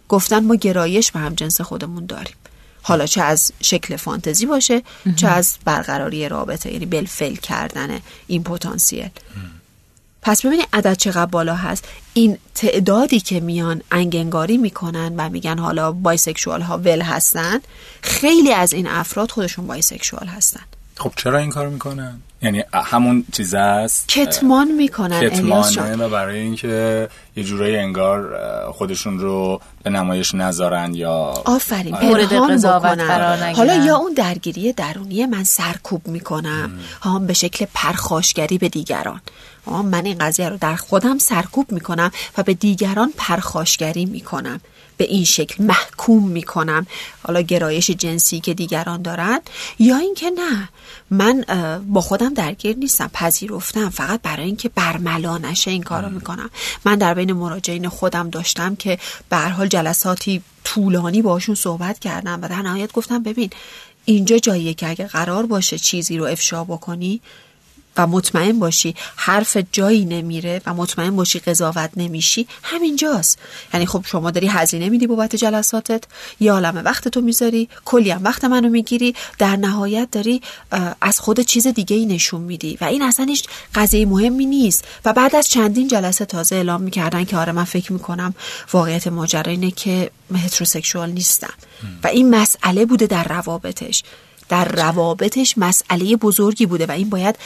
گفتن ما گرایش به هم جنس خودمون داریم. حالا چه از شکل فانتزی باشه چه از برقراری رابطه یعنی بالفعل کردن این پتانسیل. پس ببینید عدد چقدر بالا هست. این تعدادی که میان انگ‌انگاری می‌کنن و میگن حالا bisexual ها ول هستن خیلی از این افراد خودشون بایسکشوال هستن. خب چرا این کار می‌کنن؟ یعنی همون چیز است؟ کتمان می‌کنن کتمانه و برای اینکه یه جورایی انگار خودشون رو به نمایش نذارن یا آفرین مورد قضاوت قرار حالا یا اون درگیری درونی من سرکوب می‌کنم ها به شکل پرخاشگری به دیگران. من این قضیه رو در خودم سرکوب می‌کنم و به دیگران پرخاشگری می‌کنم. به این شکل محکوم می‌کنم. حالا گرایش جنسی که دیگران دارن یا اینکه نه من با خودم درگیر نیستم پذیرفتم. فقط برای اینکه برملا نشه این کارو می‌کنم. من در بین مراجعین خودم داشتم که به حال جلساتی طولانی باشون صحبت کردم و در نهایت گفتم ببین اینجا جاییه که اگه قرار باشه چیزی رو افشا بکنی و مطمئن باشی حرف جایی نمیره و مطمئن باشی قضاوت نمیشی همینجاست. یعنی خب شما داری هزینه میدی بابت جلساتت یه عالم وقت تو می‌ذاری کلی هم وقت منو می‌گیری در نهایت داری از خود چیز دیگه ای نشون میدی. و این اصلا هیچ قضیه مهمی نیست. و بعد از چندین جلسه تازه اعلام می‌کردن که آره من فکر می‌کنم واقعیت ماجرا اینه که هتروسکشوال نیستم. و این مسئله بوده در روابطش. در روابطش مسئله بزرگی بوده و این باید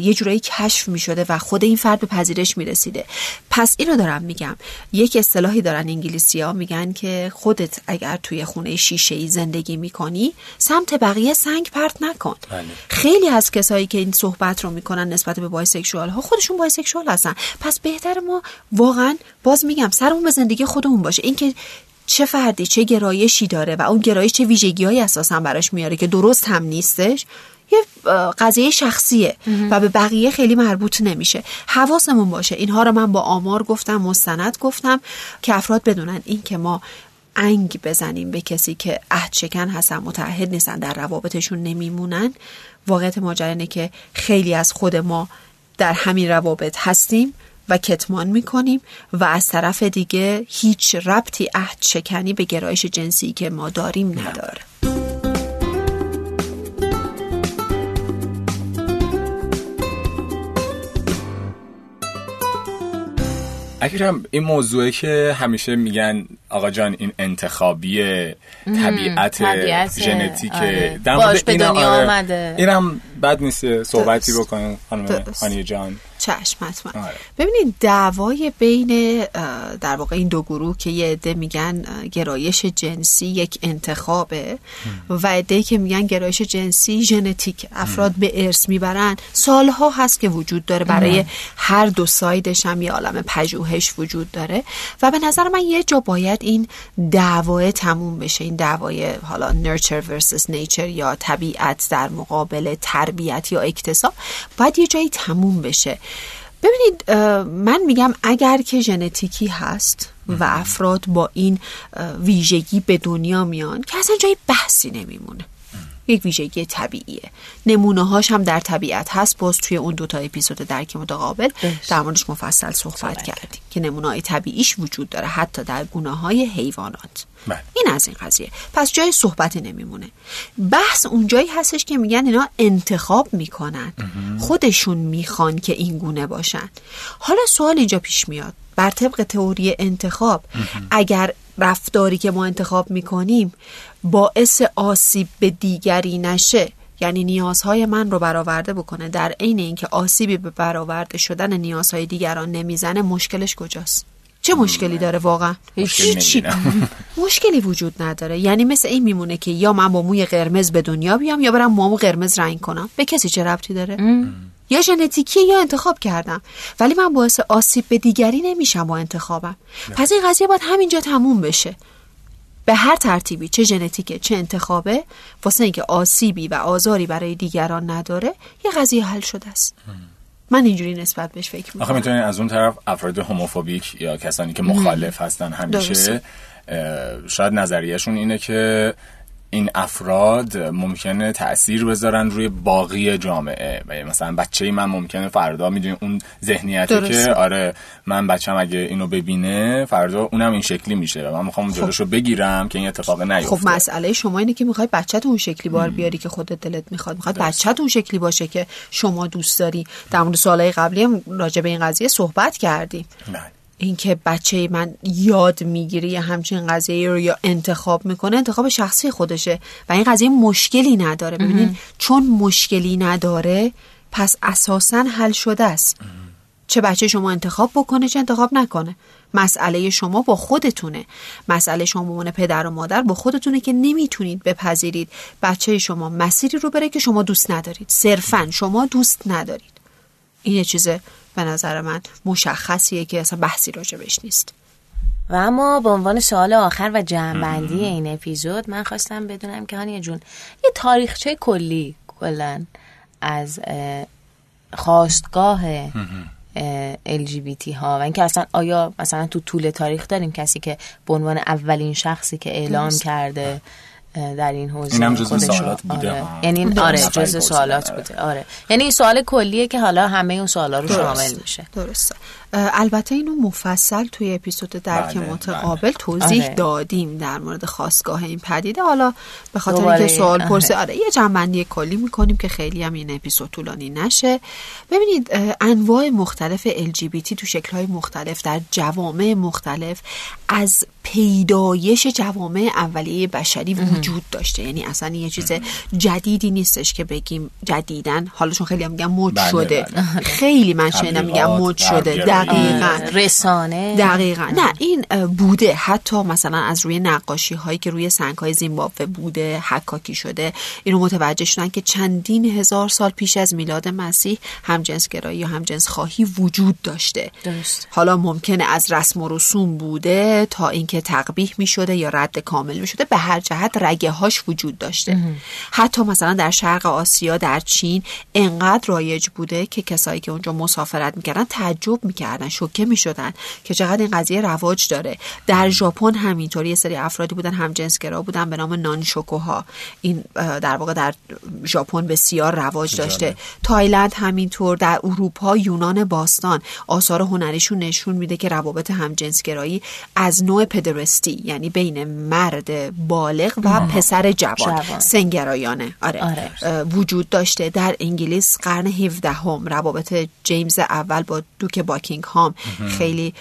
یه جورایی کشف می شده و خود این فرد به پذیرش می رسیده پس اینو دارم میگم. یک اصطلاحی دارن انگلیسی ها میگن که خودت اگر توی خونه شیشه ای زندگی می‌کنی سمت بقیه سنگ پرت نکن. بله. خیلی از کسایی که این صحبت رو می‌کنن نسبت به bisexual ها خودشون bisexual هستن. پس بهتر ما واقعا باز میگم سرمون به زندگی خودمون باشه. اینکه چه فردی چه گرایشی داره و اون گرایش چه ویژگیهایی اساسا براش میاره که درست هم نیستش یه قضیه شخصیه و به بقیه خیلی مربوط نمیشه. حواسمون باشه. اینها رو من با آمار گفتم مستند گفتم که افراد بدونن این که ما انگ بزنیم به کسی که عهد شکن هستن متعهد نیستن در روابطشون نمیمونن. واقعیت ماجرا که خیلی از خود ما در همین روابط هستیم. و کتمان می‌کنیم و از طرف دیگه هیچ ربطی عهد شکنی به گرایش جنسی که ما داریم نداره. اگرم این موضوعه که همیشه میگن آقا جان این انتخابی طبیعت, ژنتیک آره. باش به دنیا آره. آمده. اینم بد نیست صحبتی بکنیم خانم هانی جان. چشم حتما. آره. ببینید دعوای بین در واقع این دو گروه که یه عده میگن گرایش جنسی یک انتخابه و عده که میگن گرایش جنسی ژنتیک. افراد به ارث می‌برن. سالها هست که وجود داره. برای هر دو سایدش هم یه عالم پژوهش وجود داره. و به نظر من یه جا باید این دعوای تموم بشه این دعوای حالا نرچر ورسس نیچر یا طبیعت در مقابل تربیت یا اکتساب باید یه جایی تموم بشه. ببینید من میگم اگر که ژنتیکی هست و افراد با این ویژگی به دنیا میان که اصلا جای بحثی نمیمونه. یک ویژگی طبیعیه. نمونه هاش هم در طبیعت هست. باز توی اون دوتا اپیزود درک متقابل در موردش مفصل صحبت کردیم که نمونه های طبیعیش وجود داره حتی در گونه های حیوانات. بله. این از این قضیه. پس جای صحبت نمیمونه. بحث اونجایی هستش که میگن اینا انتخاب می‌کنن. خودشون می‌خوان که این گونه باشن. حالا سوال اینجا پیش میاد. بر طبق تئوری انتخاب اگر رفتاری که ما انتخاب می‌کنیم باعث آسیب به دیگری نشه. یعنی نیازهای من رو برآورده بکنه. در عین اینکه آسیبی به برآورده شدن نیازهای دیگران نمی‌زنه مشکلش کجاست؟ چه مشکلی داره واقعا؟ هیچی مشکلی وجود نداره. یعنی مثل این میمونه که یا من با موی قرمز به دنیا بیام یا برم موامو قرمز رنگ کنم. به کسی چه ربطی داره؟ یا ژنتیکی یا انتخاب کردم. ولی من باعث آسیب به دیگری نمیشم با انتخابم. پس این قضیه باید همینجا تموم بشه. به هر ترتیبی چه ژنتیکه چه انتخابه واسه اینکه آسیبی و آزاری برای دیگران نداره یه قضیه حل شده است. من اینجوری نسبت بهش فکر می‌کنم. آخه می‌تونید از اون طرف افراد هوموفوبیک یا کسانی که مخالف هستن همیشه شاید نظریهشون اینه که این افراد ممکنه تاثیر بذارن روی باقی جامعه. و مثلا بچه من ممکنه فردا می‌دونی اون ذهنیتی که آره من بچم اگه اینو ببینه فردا اونم این شکلی میشه و من می‌خوام خب. جلوشو بگیرم که این اتفاق نیفته. خب مسئله شما اینه که می‌خوای بچت اون شکلی بار بیاری که خودت دلت می‌خواد. می‌خواد بچت اون شکلی باشه که شما دوست داری. در مورد سوالای قبلی هم راجع به این قضیه صحبت کردیم. نه. اینکه بچه من یاد می‌گیره یا همچین قضیه رو یا انتخاب می‌کنه انتخاب شخصی خودشه و این قضیه مشکلی نداره. ببینید چون مشکلی نداره پس اساسا حل شده است. چه بچه شما انتخاب بکنه چه انتخاب نکنه. مسئله شما با خودتونه. مسئله شما به پدر و مادر با خودتونه که نمی‌تونید بپذیرید. بچه شما مسیری رو بره که شما دوست ندارید. صرفا شما دوست ندارید. این یه چیز به نظر من مشخصیه که اصلا بحثی راجبش نیست. و اما به عنوان سوال آخر و جمعبندی این اپیزود من خواستم بدونم که هانی جون یه تاریخچه کلی کلا از خواستگاه LGBT ها و اینکه اصلا آیا مثلا تو طول تاریخ داریم کسی که به عنوان اولین شخصی که اعلام کرده در این حوزه اینم جزء سوالات بوده. آره. یعنی آره جزء سوالات بوده. آره. یعنی این سوال کلیه که حالا همه اون سوالا رو شامل میشه. درسته. البته اینو مفصل توی اپیزود درک بله، متقابل بله. توضیح آره. دادیم در مورد خواستگاه این پدیده. حالا به خاطر اینکه سوال پرسه آره یه جنبندی کلی می‌کنیم که خیلی هم این اپیزود طولانی نشه. ببینید انواع مختلف LGBT تو شکلهای مختلف در جوامع مختلف از پیدایش جوامع اولیه بشری وجود داشته. یعنی اصلا یه چیز جدیدی نیستش که بگیم جدیدن. حالا چون خیلی هم میگم مد بله، شده. خیلی من شنیدم میگم مد شده. دقیقا. رسانه. دقیقا. نه این بوده. حتی مثلا از روی نقاشی هایی که روی سنگ های زیمبابوه بوده حکاکی شده اینو متوجه شدن که چندین هزار سال پیش از میلاد مسیح گرایی یا جنس خواهی وجود داشته. درست. حالا ممکنه از رسم و رسوم بوده تا اینکه تقبیح می شده یا رد کامل می شده به هر جهت رگه هاش وجود داشته. حتی مثلا در شرق آسیا در چین انقدر رایج بوده که کسایی که اونجا مسافرت می‌کردن تعجب می‌کردن شوکه می‌شدن که چقدر این قضیه رواج داره. در ژاپن همینطور یه سری افرادی بودن هم جنسگرا بودن به نام نانشوکوها. این در واقع در ژاپن بسیار رواج داشته. تایلند همینطور در اروپا یونان باستان. آثار هنریشون نشون میده که روابط همجنسگرایی از نوع پدرستی یعنی بین مرد بالغ و پسر جوان, سنگرایانه. آره. آره. وجود داشته در انگلیس قرن 17 هم روابط جیمز اول با دوک باکینگهام خیلی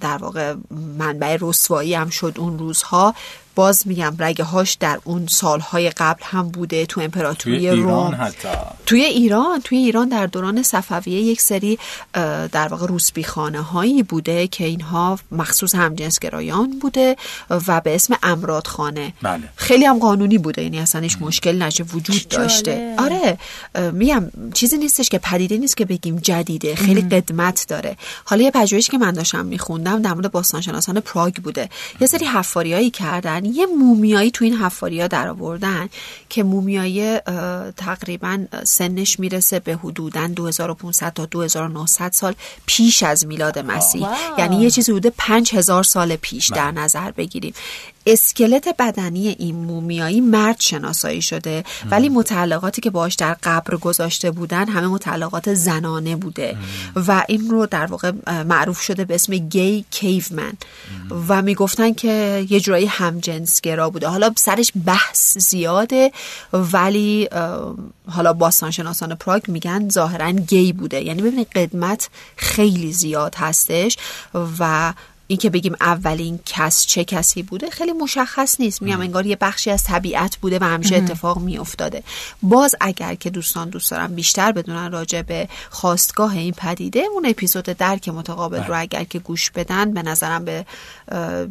در واقع منبع رسوایی هم شد اون روزها. باز میگم رگه هاش در اون سالهای قبل هم بوده تو امپراتوری توی ایران حتی. توی ایران توی ایران در دوران صفویه یک سری در واقع روسبی خانه هایی بوده که اینها مخصوص همجنسگرایان بوده و به اسم امراد خانه بله. خیلی هم قانونی بوده یعنی اصلا هیچ مشکل نشه وجود داشته. آره میگم چیزی نیستش که پدیده نیست که بگیم جدیده خیلی قدمت داره. حالا یه پژوهشی که من داشتم میخوندم در مورد باستانشناسان پراگ بوده. یه سری حفاریایی کردن یه مومیایی تو این حفاری ها در آوردن که مومیایی تقریبا سنش می‌رسه به حدودا 2500 تا 2900 سال پیش از میلاد مسیح. یعنی یه چیزی حدود 5000 سال پیش در بله. نظر بگیریم. اسکلت بدنی این مومیایی مرد شناسایی شده ولی متعلقاتی که باش در قبر گذاشته بودن همه متعلقات زنانه بوده و این رو در واقع معروف شده به اسم گی کیومن و می‌گفتن که یه جورایی همجنسگرا بوده. حالا سرش بحث زیاده ولی حالا باستانشناسان پراگ میگن ظاهرا گی بوده. یعنی ببینید قدمت خیلی زیاد هستش و این که بگیم اولین کس چه کسی بوده خیلی مشخص نیست. میگم انگار یه بخشی از طبیعت بوده و همیشه اتفاق میافتاده. باز اگر که دوستان دوست دارن بیشتر بدونن راجع به خواستگاه این پدیده اون اپیزود درک متقابل رو بله. اگر که گوش بدن به نظرم به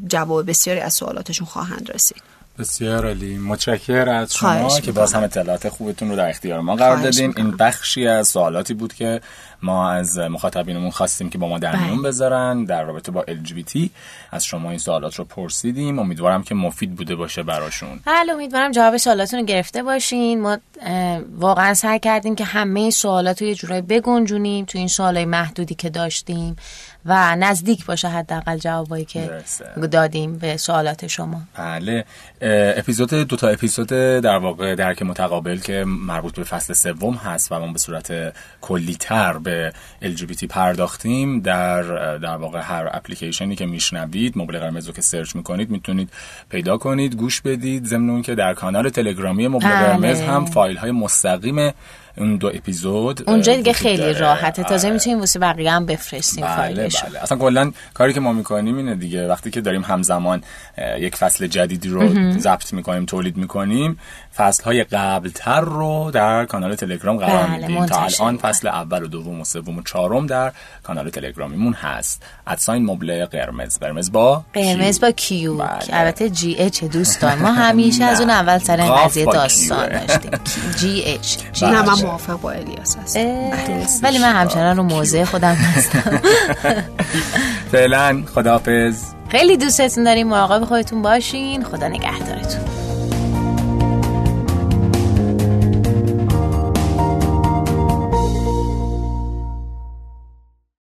جواب بسیاری از سوالاتشون خواهند رسید. بسیار عالی. متشکر از شما که باز هم اطلاعات خوبتون رو در اختیار ما قرار دادین. این بخشی از سوالاتی بود که ما از مخاطبینمون خواستیم که با ما در بله. میون بذارن در رابطه با LGBT از شما این سوالات رو پرسیدیم. امیدوارم که مفید بوده باشه براشون. بله امیدوارم جواب سوالاتون رو گرفته باشین. ما واقعا سعی کردیم که همه سوالات رو یه جورایی بگنجونیم تو این سوالای محدودی که داشتیم و نزدیک باشه حداقل جوابایی که درسته. دادیم به سوالات شما. بله. اپیزود دو تا اپیزود در واقع درک متقابل که مربوط به فصل سوم هست و ما به صورت کلیتر به LGBT پرداختیم در در واقع هر اپلیکیشنی که میشنوید مبل قرمز رو که سرچ می‌کنید می‌تونید پیدا کنید گوش بدید ضمن که در کانال تلگرامی مبل بله. قرمز هم فایل های مستقیم اون دو اپیزود اونجا دیگه خیلی داره. راحته تازه آره. می‌تونیم واسه بقیه هم بفرستیم بله فایلش بله اصلا کلا کاری که ما می‌کنیم اینه دیگه وقتی که داریم همزمان یک فصل جدیدی رو ضبط می‌کنیم تولید می‌کنیم فصل های قبلتر رو در کانال تلگرام قرار بله، میدیم تا الان. فصل اول و دوم و سوم و چهارم در کانال تلگرامیمون هست ادساین مبله قرمز قرمز با قرمز کیو. با کیو بله. البته جی اچ دوستان ما همیشه از اون. اول سر این قضیه داستان. داشتیم جی اچ جی نه من اچ. موافق با الیاس هستم. اه، ولی من همچنان رو موضع خودم هستم. فعلا خداحافظ. خیلی دوستتون داریم مراقب خودتون باشین. خدا نگهدارتون.